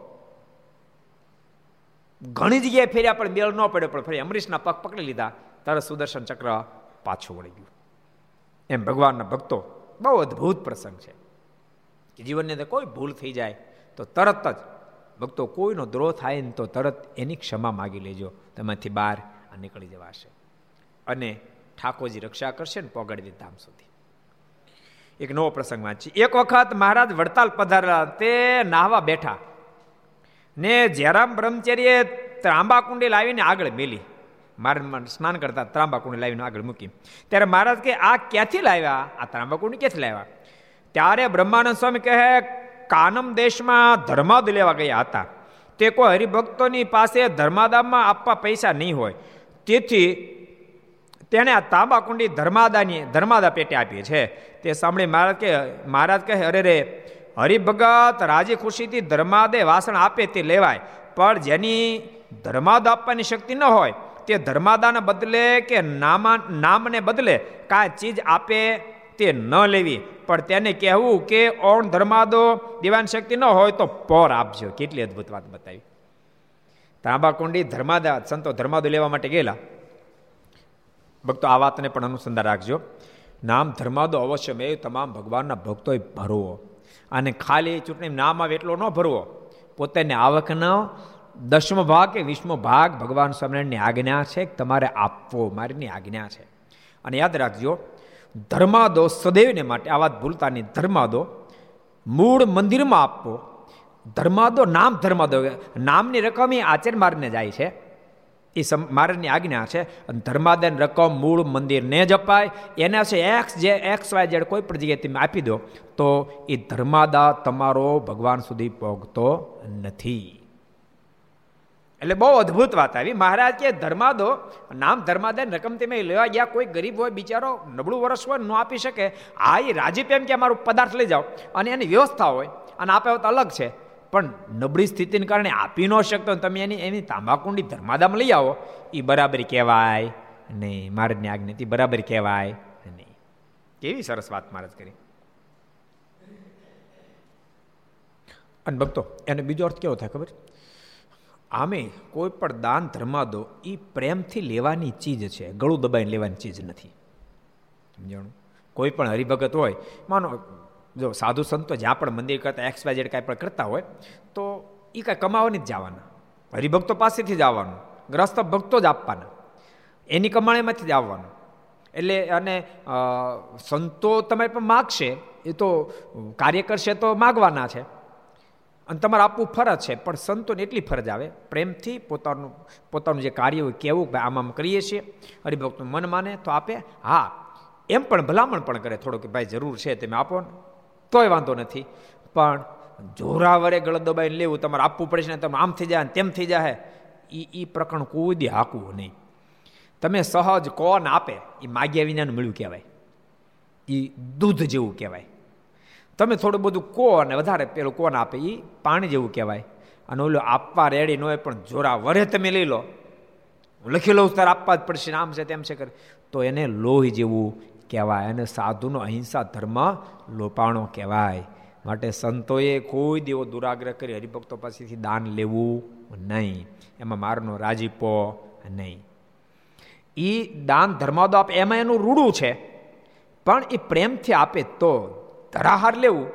ઘણી જગ્યાએ ફેર્યા, પણ બેલ ન પડ્યો, પણ ફરી અમરીશના પગ પકડી લીધા. તરત સુદર્શન ચક્ર પાછું વળી ગયું. એમ ભગવાનના ભક્તો, બહુ અદ્ભુત પ્રસંગ છે. કે જીવનની અંદર કોઈ ભૂલ થઈ જાય, તો તરત જ ભક્તો કોઈનો દ્રોહ થાય ને તો તરત એની ક્ષમા માગી લેજો. તેમાંથી બહાર નીકળી જવાશે. અને ઠાકોરજી રક્ષા કરશે ને પોગડવી ધામ સુધી. એક નવો પ્રસંગ વાંચી. એક વખત મહારાજ વડતાલ પધારેલા તે નાહવા બેઠા. ને જયરામ બ્રહ્મચર્ય ત્રાંબા કુંડી લાવીને આગળ મેલી. મારે સ્નાન કરતા ત્રાંબાકુંડી લાવીને આગળ મૂકી. ત્યારે મહારાજ કે, આ ક્યાંથી લાવ્યા? આ ત્રાંબાકુંડી ક્યાંથી લાવ્યા? ત્યારે બ્રહ્માનંદ સ્વામી કહે, કાનમ દેશમાં ધર્માદ લેવા ગયા હતા. તે કોઈ હરિભક્તોની પાસે ધર્માદામમાં આપવા પૈસા નહીં હોય. તેથી તેણે આ તાંબાકુંડી ધર્માદાની ધર્માદા પેટે આપી છે. તે સાંભળી મહારાજ કે મહારાજ કહે, અરે રે, હરિભગત રાજી ખુશીથી ધર્માદે વાસણ આપે તે લેવાય, પણ જેની ધર્માદ આપવાની શક્તિ ન હોય, તે ધર્માદાને બદલે કે નામા નામને બદલે કાંઈ ચીજ આપે તે ન લેવી. પણ તેને કહેવું કે, ઓણ ધર્માદો દિવાન શક્તિ ન હોય તો પોર આપજો. કેટલી અદભુત વાત બતાવી. તાંબાકુંડી ધર્માદા સંતો ધર્માદો લેવા માટે ગયેલા. ભક્તો, આ વાતને પણ અનુસંધાન રાખજો. નામ ધર્માદો અવશ્ય મેં તમામ ભગવાનના ભક્તોએ ભરવો. અને ખાલી ચૂંટણી નામ આવે એટલો ન ભરવો. પોતાની આવકનો દસમો ભાગ કે વીસમો ભાગ ભગવાન સ્વામિનારાયણની આજ્ઞા છે તમારે આપવો, મારીની આજ્ઞા છે. અને યાદ રાખજો, ધર્માદો સદૈવને માટે, આ વાત ભૂલતા નહીં ધર્માદો મૂળ મંદિરમાં આપવો. ધર્માદો નામ ધર્માદો, નામની રકમ એ આચર મારને જાય છે. એ મારની આજ્ઞા છે, અને ધર્માદાન રકમ, મૂળ મંદિરને જ અપાય એના છે એક્સ જે એક્સ વાય જેડ કોઈ પણ જગ્યાએ તમે આપી દો, તો એ ધર્માદા તમારો ભગવાન સુધી પહોંચતો નથી. એટલે બહુ અદ્ભુત વાત આવી. મહારાજ કે, ધર્માદો, નામ ધર્માદાન રકમ તમે લેવા ગયા, કોઈ ગરીબ હોય, બિચારો નબળું વર્ષ હોય, ન આપી શકે. આ એ રાજીપ એમ કે અમારું પદાર્થ લઈ જાઓ. અને એની વ્યવસ્થા હોય, અને આપે તો અલગ છે. પણ નબળી સ્થિતિને કારણે આપી ન શકતો તમે એની એની તાંબાકુંડી ધર્માદામ લઈ આવો. એ બરાબર કહેવાય નહીં મહારાજની આજ્ઞાથી બરાબર કહેવાય નહીં કેવી સરસ વાત મહારાજ કરી. અને ભક્તો, એને બીજો અર્થ કેવો થાય ખબર? આમે કોઈ પણ દાન ધર્મા દો એ પ્રેમથી લેવાની ચીજ છે. ગળું દબાઈને લેવાની ચીજ નથી. સમજાણું? કોઈ પણ હરિભગત હોય, માનો જો સાધુ સંતો જ્યાં પણ મંદિર કરતા એક્સ વાય કાંઈ પણ કરતા હોય, તો એ કાંઈ કમાવાની જ જવાના. હરિભક્તો પાસેથી જ આવવાનું. ગ્રસ્ત ભક્તો જ આપવાના. એની કમાણીમાંથી જ આવવાનું. એટલે અને સંતો તમે પણ માગશે, એ તો કાર્ય કરશે તો માગવાના છે. અને તમારે આપવું ફરજ છે, પણ સંતોને એટલી ફરજ આવે, પ્રેમથી પોતાનું પોતાનું જે કાર્ય હોય કેવું ભાઈ આમ આમ કરીએ છીએ હરિભક્તનું મન માને તો આપે, હા, એમ પણ ભલામણ પણ કરે થોડો કે ભાઈ જરૂર છે તમે આપો ને. તોય વાંધો નથી. પણ જોરા વડે ગળ દબાઈને લેવું, તમારે આપવું પડશે ને તમે આમ થઈ જાય તેમ થઈ જાય. એ એ પ્રકરણ કોઈ દી હાકવું નહીં. તમે સહજ કોણ આપે એ માગ્યા વિનાનું મળ્યું કહેવાય. એ દૂધ જેવું કહેવાય. તમે થોડું બધું કો અને વધારે પેલું કોણ આપે એ પાણી જેવું કહેવાય. અને ઓલું આપવા રેડી ન હોય પણ જોરા વરે તમે લઈ લો. લખી લઉં તારે આપવા જ પડશે આમ છે તેમ છે કરે. તો એને લોહી જેવું કહેવાય અને સાધુનો અહિંસા ધર્મ લોપાણો કહેવાય. માટે સંતોએ કોઈ દેવો દુરાગ્રહ કરી હરિભક્તો પાસેથી દાન લેવું નહીં. એમાં મારનો રાજીપો નહીં. એ દાન ધર્માદો આપે એમાં એનું રૂડું છે. પણ એ પ્રેમથી આપે તો ધરાહાર લેવું,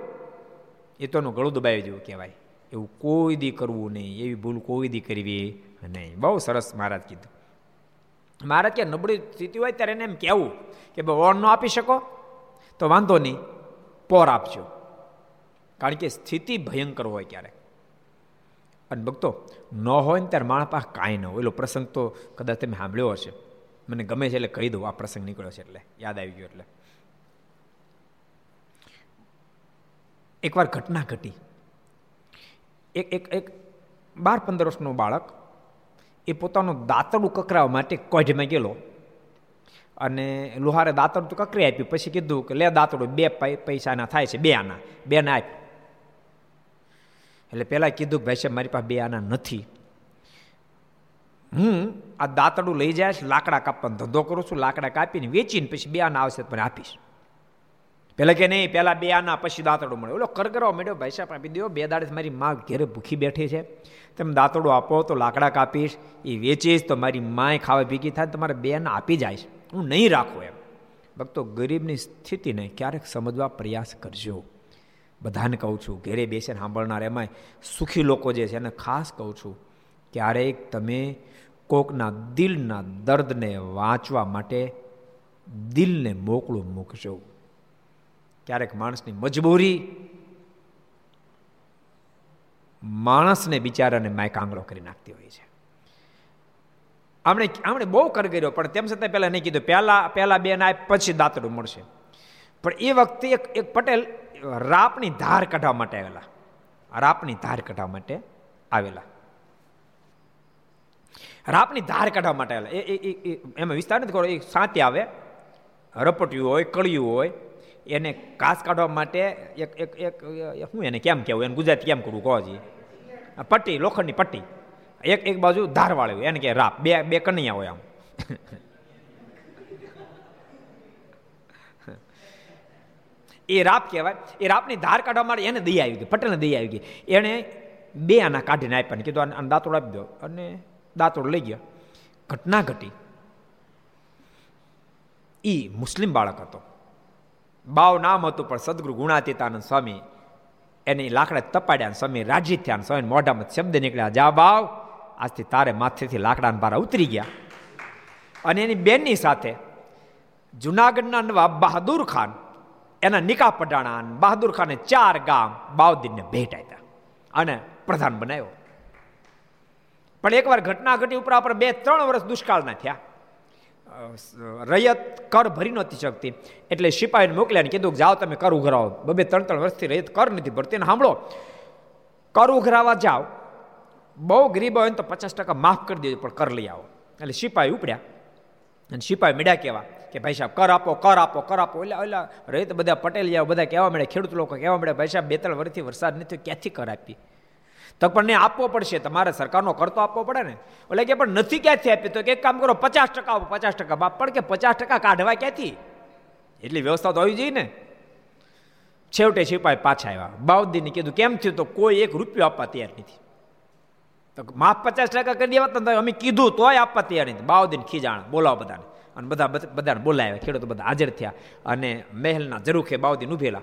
એ તો એનું ગળું દબાવી જેવું કહેવાય. એવું કોઈ દી કરવું નહીં. એવી ભૂલ કોઈ દી કરવી નહીં. બહુ સરસ મહારાજ કીધું. મહારાજ કે નબળી સ્થિતિ હોય ત્યારે એને એમ કહેવું કે ભાઈ ઓન ન આપી શકો? તો વાંધો નહીં, પોર આપજો. કારણ કે સ્થિતિ ભયંકર હોય ક્યારેક. અને ભક્તો, ન હોય ને ત્યારે માણસ પાસે કાંઈ ન હોય. એલો પ્રસંગ તો કદાચ તમે સાંભળ્યો હશે. મને ગમે છે એટલે કહી દઉં, આ પ્રસંગ નીકળ્યો છે એટલે. યાદ આવી ગયો એટલે. એકવાર ઘટના ઘટી. એક એક એક બાર પંદર વર્ષનું બાળક એ પોતાનું દાંતડું કકરાવવા માટે કોઢમાં ગયેલો. અને લુહારે દાંતડું તો કકરી આપ્યું પછી કીધું કે લે દાંતડું બે પૈસાના થાય છે, બે આના, બે ના આપ એટલે પહેલાં કીધું કે ભાઈ સાહેબ, મારી પાસે બે આના નથી. હું આ દાંતડું લઈ જાય લાકડા કાપવાનો ધંધો કરું છું, લાકડા કાપીને વેચીને પછી બે આના આવશે પણ આપીશ. પેલા કે નહીં, પેલા બે આના, પછી દાંતડું મળે ઓલો કરગરો મેળ્યો, ભાઈ સાહેબ આપી દો બે દાડે મારી માં ઘેરે ભૂખી બેઠી છે. તમે દાંતડું આપો તો લાકડા કાપીશ, એ વેચીશ તો મારી માય ખાવા ભેગી થાય, તમારે બે આના આપી જાય હું નહીં રાખું એમ. ભક્તો, ગરીબની સ્થિતિને ક્યારેક સમજવા પ્રયાસ કરજો. બધાને કહું છું, ઘેરે બેસીને સાંભળનાર એમાંય સુખી લોકો જે છે, એને ખાસ કહું છું, ક્યારેક તમે કોકના દિલના દર્દને વાંચવા માટે દિલને મોકળું મૂકજો. ક્યારેક માણસની મજબૂરી, માણસને બિચારાને માય કાંગળો કરી નાખતી હોય છે. આમણે આમણે બહુ કર કર્યો, પણ તેમ છતાં પહેલાં નહીં કીધું, પહેલાં પહેલાં બેન ના પછી દાંતડું મળશે. પણ એ વખતે એક એક પટેલ રાપની ધાર કાઢવા માટે આવેલા. રાપની ધાર કાઢવા માટે આવેલા. રાપની ધાર કાઢવા માટે આવેલા. એ એમાં વિસ્તાર નથી કરો એ સાંતી આવે. રપટ્યું હોય, કળિયું હોય એને કાસ કાઢવા માટે એક એક એક હું એને કેમ કહેવું? એને ગુજરાતી કેમ કરવું કહો જી. પટ્ટી, લોખંડની પટ્ટી. એક એક બાજુ ધાર વાળ્યું, એને કે રાપ, બે બે કનૈયા હોય આમ. એ રાપ કહેવાય. એ રાપની ધાર કાઢવા માટે એને દઈ આવી ગઈ, પટેલને દઈ આવી ગઈ. એણે બે આના કાઢીને આપ્યા કીધું, આને દાંતોડ આપી દો. અને દાંતોડ લઈ ગયો. ઘટના ઘટી. એ મુસ્લિમ બાળક હતો. બાવ નામ હતું, પણ સદગુરુ ગુણાતીતાનંદ સ્વામી એને લાકડા તપાડ્યા સ્વામી રાજી થયા સ્વામી મોઢામાં શબ્દ નીકળ્યા, જા બાવ, આજથી તારે માથેથી લાકડાના ભારા ઉતરી ગયા. અને એની બેનની સાથે જુનાગઢના નવાબ બહાદુર ખાન, એના નિકાહ પડાણા બહાદુર ખાને ચાર ગામ બાઉદ્દીનને ભેટ આપ્યા અને પ્રધાન બનાવ્યો. પણ એકવાર ઘટના ઘટી ઉપર આપણે બે ત્રણ વર્ષ દુષ્કાળના થયા. રૈયત કર ભરી નહોતી શકતી. એટલે સિપાહીને મોકલ્યા ને કીધું જાઓ તમે કર ઉઘરાવો. બબે ત્રણ ત્રણ વર્ષથી રૈયત કર નથી ભરતી. સાંભળો, કર ઉઘરાવા જાઓ. બહુ ગરીબ હોય ને તો પચાસ ટકા માફ કરી દેજો, પણ કર લઈ આવો. એટલે સિપાહી ઉપડ્યા. અને સિપાહી મેળ્યા કેવા કે ભાઈ સાહેબ, કર આપો કર આપો કર આપો. એટલે એટલે રહી તો બધા પટેલ બધા કહેવા મળે ખેડૂત લોકો કહેવા મળે ભાઈ સાહેબ, બે ત્રણ વર્ષથી વરસાદ નથી, ક્યાંથી કર આપી? તો આપવો પડશે, તમારે સરકારનો કર તો આપવો પડે ને. એટલે કે પણ નથી ક્યાંથી આપી તો એક કામ કરો, પચાસ ટકા આપો, પચાસ ટકા બાપ. પણ કે પચાસ ટકા કાઢવા ક્યાંથી? એટલી વ્યવસ્થા તો આવી જોઈએ ને. છેવટે સિપાહી પાછા આવ્યા. બાઉદ્દીને કીધું, કેમ થયું તો કોઈ એક રૂપિયો આપવા તૈયાર નથી? તો માફ પચાસ ટકા કરી દેવા તો અમે કીધું તોય આપવા તૈયાર નથી. બાઉદ્દીન ખીજાણ બોલાવો બધાને. અને બધા બધાને બોલાવ્યા, ખેડૂતો બધા હાજર થયા. અને મહેલના જરૂખે બાઉદ્દીન ઉભેલા.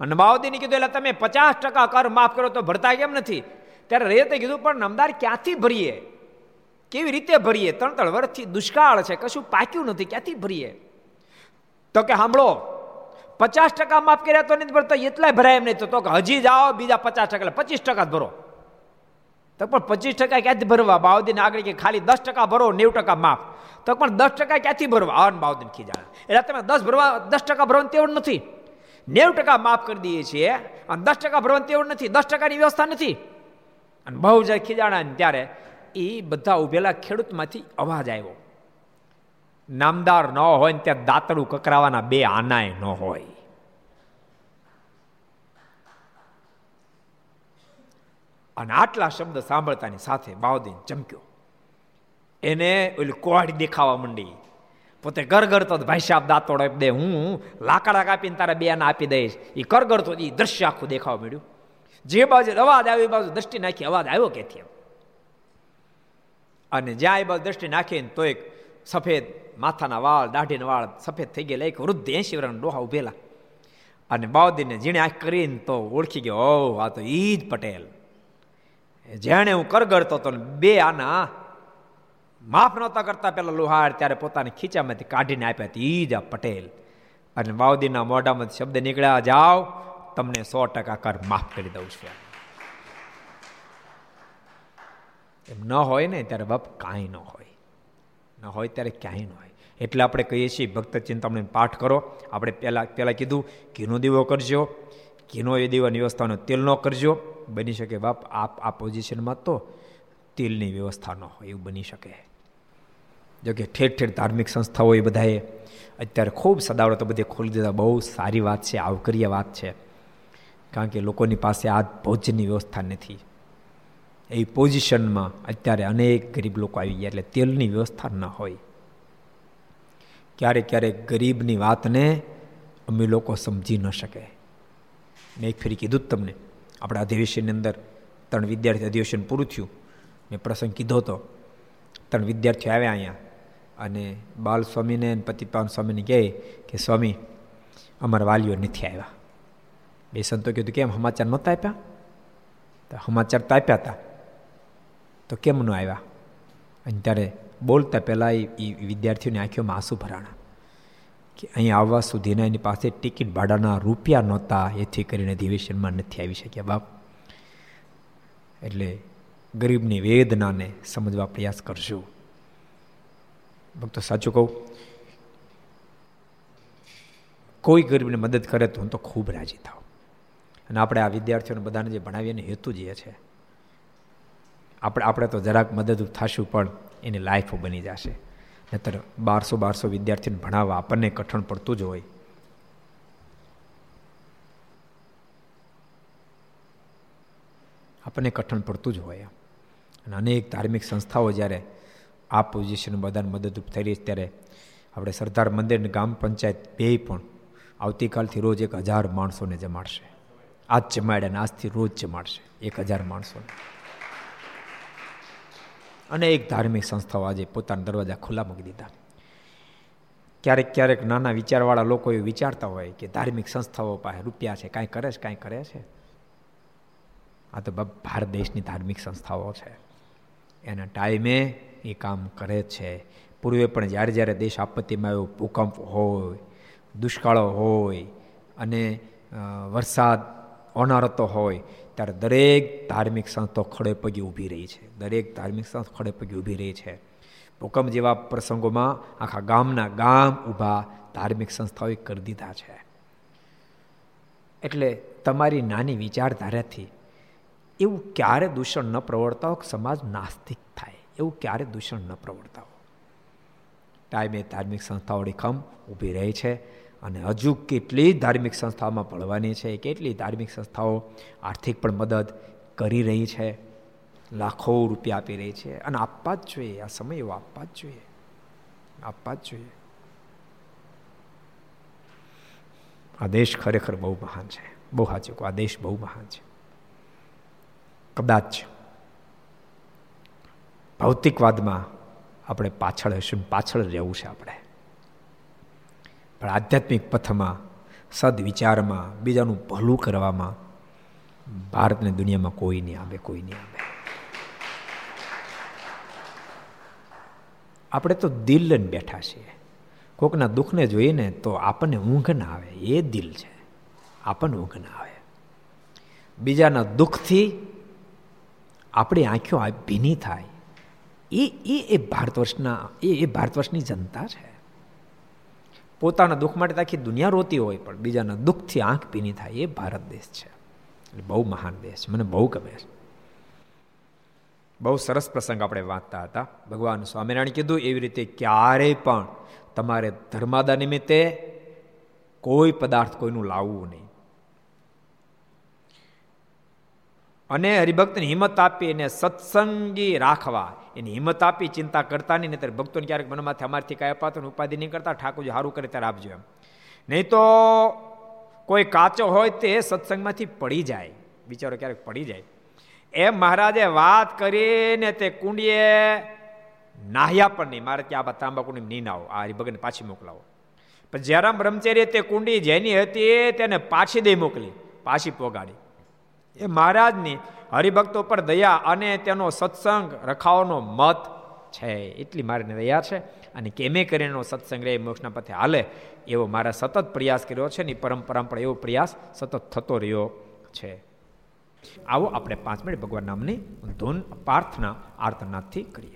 અને બાઉદ્દીને કીધું એટલે તમે પચાસ ટકા કર, માફ કરો, તો ભરતા કેમ નથી? ત્યારે રેતે કીધું, પણ નમદાર, ક્યાંથી ભરીએ? કેવી રીતે ભરીએ? ત્રણ ત્રણ વર્ષથી દુષ્કાળ છે, કશું પાક્યું નથી, ક્યાંથી ભરીએ? તો કે સાંભળો પચાસ ટકા માફ કર્યા તો નથી ભરતા, એટલાય ભરાય એમ નહીં. તો કે, હજી જાઓ, બીજા પચાસ ટકા પચીસ ટકા ભરો. તો પણ પચીસ ટકા ક્યાંથી ભરવા? બાઉદ્દીન આગળ કે, ખાલી દસ ટકા ભરો, નેવું ટકા માફ. તો પણ દસ ટકા ક્યાંથી ભરવા? અન બાઉદીન ખીજાણા એટલે તમે દસ ભરવા, દસ ટકા ભરવાનું તેવું નથી. નેવું ટકા માફ કરી દઈએ છીએ. અને દસ ટકા ભરવાની તેવું નથી. દસ ટકાની વ્યવસ્થા નથી. અને બહુ જાય ખીજાણા ત્યારે એ બધા ઉભેલા ખેડૂતમાંથી અવાજ આવ્યો. નામદાર ન હોય ને ત્યાં દાંતડું કકરાવાના બે આનાય ન હોય. અને આટલા શબ્દ સાંભળતાની સાથે બાવદીન ચમક્યો. એને ઓલી કોહાડી દેખાવા માંડી. પોતે કરગરતો ભાઈ સાહેબ દાંતોડ આપી દે. હું લાકડા કાપીને તારા બે આપી દઈશ. એ કરગરતો એ દ્રશ્ય આખું દેખાવા મળ્યું જે બાજુ અવાજ આવ્યો, એ બાજુ દ્રષ્ટિ નાખી, અવાજ આવ્યો કેથી અને જ્યાં એ બાજુ દ્રષ્ટિ નાખીને તો એક સફેદ માથાના વાળ, દાઢીના વાળ સફેદ થઈ ગયેલા. એક વૃદ્ધ એસી વર્ષના ડોહા ઉભેલા. અને બાઉદીને જીણે આંખ કરીને તો ઓળખી ગયો ઓ આ તો ઈ જ પટેલ. જેણે હું કરગરતો હતો બે આના માફ નહોતા કરતા પેલા લુહાર ત્યારે પોતાની ખીચામાંથી કાઢીને આપ્યા હતી ઈ જ પટેલ. અને વાવદીના મોઢામાં શબ્દ નીકળ્યા, જાઓ, તમને સો ટકા કર, માફ કરી દઉં છું. એમ ન હોય ને, ત્યારે બાપ કાંઈ ન હોય. ન હોય ત્યારે ક્યાંય ન હોય. એટલે આપણે કહીએ છીએ, ભક્ત ચિંતામણી પાઠ કરો. આપણે પહેલાં પહેલાં કીધું, ઘીનો દીવો કરજો. ઘીનો એ દીવાની વ્યવસ્થાનો તેલ ન કરજો. બની શકે બાપ, આપ આ પોઝિશનમાં તો તેલની વ્યવસ્થા ન હોય, એવું બની શકે. જો કે ઠેર ઠેર ધાર્મિક સંસ્થાઓ એ બધાએ અત્યારે ખૂબ સદાવડતો બધી ખોલી દીધા. બહુ સારી વાત છે, આવકરીય વાત છે. કારણ કે લોકોની પાસે આ ભોજનની વ્યવસ્થા નથી. એ પોઝિશનમાં અત્યારે અનેક ગરીબ લોકો આવી ગયા, એટલે તેલની વ્યવસ્થા ન હોય. ક્યારેક ક્યારેક ગરીબની વાતને અમે લોકો સમજી ન શકે. મેં એક ફેરી કીધું જ તમને, આપણા અધિવેશનની અંદર ત્રણ વિદ્યાર્થી અધિવેશન પૂરું થયું. મેં પ્રસંગ કીધો હતો. ત્રણ વિદ્યાર્થીઓ આવ્યા અહીંયા. અને બાલ સ્વામીને પતિપાન સ્વામીને કહે કે, સ્વામી, અમારા વાલીઓ નથી આવ્યા. બે સંતો કીધું, કેમ? સમાચાર નહોતા આપ્યા? તો સમાચાર તો આપ્યા હતા તો કેમ ન આવ્યા? અને ત્યારે બોલતા પહેલાં એ વિદ્યાર્થીઓની આંખોમાં આંસુ ભરાણા કે, અહીં આવવા સુધીના એની પાસે ટિકિટ ભાડાના રૂપિયા નહોતા. એથી કરીને અધિવેશનમાં નથી આવી શક્યા, બાપ. એટલે ગરીબની વેદનાને સમજવા પ્રયાસ કરશું. ભક્તો સાચું કહું. કોઈ ગરીબને મદદ કરે તો હું તો ખૂબ રાજી થાઉં. અને આપણે આ વિદ્યાર્થીઓને બધાને જે ભણાવીએ હેતુ જ છે. આપણે આપણે તો જરાક મદદરૂપ થશું પણ એની લાઈફ બની જશે. નહીતર બારસો બારસો વિદ્યાર્થીને ભણાવવા આપણને કઠણ પડતું જ હોય. આપણને કઠણ પડતું જ હોય અને અનેક ધાર્મિક સંસ્થાઓ જ્યારે આ પોઝિશન બધાને મદદરૂપ થઈ રહી ત્યારે આપણે સરદાર મંદિર ગ્રામ પંચાયત બે પણ આવતીકાલથી રોજ એક હજાર માણસોને જમાડશે. આજ જમાડ્યા અને આજથી રોજ જમાડશે એક હજાર માણસોને. અને એક ધાર્મિક સંસ્થાઓ આજે પોતાના દરવાજા ખુલ્લા મૂકી દીધા. ક્યારેક ક્યારેક નાના વિચારવાળા લોકો એ વિચારતા હોય કે ધાર્મિક સંસ્થાઓ પાસે રૂપિયા છે, કાંઈ કરે છે, કાંઈ કરે છે. આ તો ભારત દેશની ધાર્મિક સંસ્થાઓ છે. એના ટાઈમે એ કામ કરે છે. પૂર્વે પણ જ્યારે જ્યારે દેશ આપત્તિમાં આવ્યો, ભૂકંપ હોય, દુષ્કાળો હોય અને વરસાદ ઓનારતો હોય, ત્યારે દરેક ધાર્મિક સંસ્થાઓ ખડે પગે ઊભી રહી છે. દરેક ધાર્મિક સંસ્થા ખડે પગે ઊભી રહી છે. ભૂકંપ જેવા પ્રસંગોમાં આખા ગામના ગામ ઊભા ધાર્મિક સંસ્થાઓએ કરી દીધા છે. એટલે તમારી નાની વિચારધારાથી એવું ક્યારે દૂષણ ન પ્રવર્તા સમાજ નાસ્તિક થાય. એવું ક્યારે દૂષણ ન પ્રવર્તાવો. ટાઈમે ધાર્મિક સંસ્થાઓની ખમ ઊભી રહી છે અને હજુ કેટલી ધાર્મિક સંસ્થાઓમાં પડવાની છે, કેટલી ધાર્મિક સંસ્થાઓ આર્થિક પણ મદદ કરી રહી છે, લાખો રૂપિયા આપી રહી છે. અને આપવા જ જોઈએ, આ સમય એવો આપવા જ જોઈએ. આપવા જ જોઈએ. આ દેશ ખરેખર બહુ મહાન છે. બહુ સાચું આ દેશ બહુ મહાન છે. કદાચ ભૌતિકવાદમાં આપણે પાછળ હશું પાછળ રહેવું છે આપણે. પણ આધ્યાત્મિક પથમાં, સદવિચારમાં, બીજાનું ભલું કરવામાં ભારતને દુનિયામાં કોઈ નહીં આવે, કોઈ નહીં આવે. આપણે તો દિલ લઈને બેઠા છીએ. કોકના દુઃખને જોઈને તો આપણને ઊંઘ ના આવે. એ દિલ છે. આપણને ઊંઘ ના આવે. બીજાના દુઃખથી આપણી આંખો ભીની થાય. એ એ એ ભારત વર્ષના, એ એ ભારત વર્ષની જનતા છે. પોતાના દુઃખ માટે આખી દુનિયા રોતી હોય, પણ બીજાના દુઃખથી આંખ ભીની થાય એ ભારત દેશ છે. એટલે બહુ મહાન દેશ છે. મને બહુ ગમે છે. બહુ સરસ પ્રસંગ આપણે વાંચતા હતા. ભગવાન સ્વામિનારાયણ કીધું એવી રીતે ક્યારેય પણ તમારે ધર્માદા નિમિત્તે કોઈ પદાર્થ કોઈનું લાવવું નહીં. અને હરિભક્તને હિંમત આપી એને સત્સંગી રાખવા. એની હિંમત આપી, ચિંતા કરતા નહીં ત્યારે ભક્તોને ક્યારેક મનમાંથી અમારથી કાંઈ અપાતો ઉપાધિ નહીં કરતા, ઠાકોરજી સારું કરે ત્યારે આપજો એમ. નહીં તો કોઈ કાચો હોય તે સત્સંગમાંથી પડી જાય બિચારો ક્યારેક પડી જાય. એમ મહારાજે વાત કરીને તે કુંડીએ નાહ્યા પણ નહીં. મારે ત્યાં આ તાંબા કુંડી નહીં નાવો આ હરિભગને પાછી મોકલાવો. પણ જયરામ બ્રહ્મચર્ય તે કુંડી જેની હતી તેને પાછી દઈ મોકલી, પાછી પોગાડી. એ મહારાજની હરિભક્તો પર દયા અને તેનો સત્સંગ રખાવાનો મત છે. એટલી મારે દયા છે. અને કેમે કરીને સત્સંગ રહે મોક્ષના પથે હાલે એવો મારા સતત પ્રયાસ કર્યો છે ને પરંપરા પણ એવો પ્રયાસ સતત થતો રહ્યો છે. આવો આપણે પાંચ મિનિટ ભગવાન નામની ધૂન, પ્રાર્થના આર્તનાથથી કરીએ.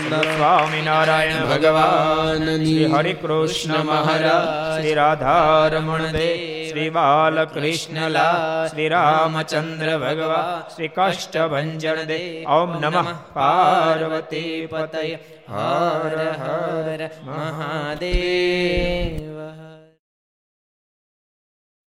સોમનારાયણ સ્વામિનારાયણ ભગવાન શ્રી હરિ કૃષ્ણ મહારાજ શ્રી રાધારમણ દેવ શ્રી બાલકૃષ્ણલા શ્રી રામચંદ્ર ભગવાન શ્રી કાષ્ટભંજન દેવ ઓમ નમઃ પાર્વતી પતય હર હર મહાદેવ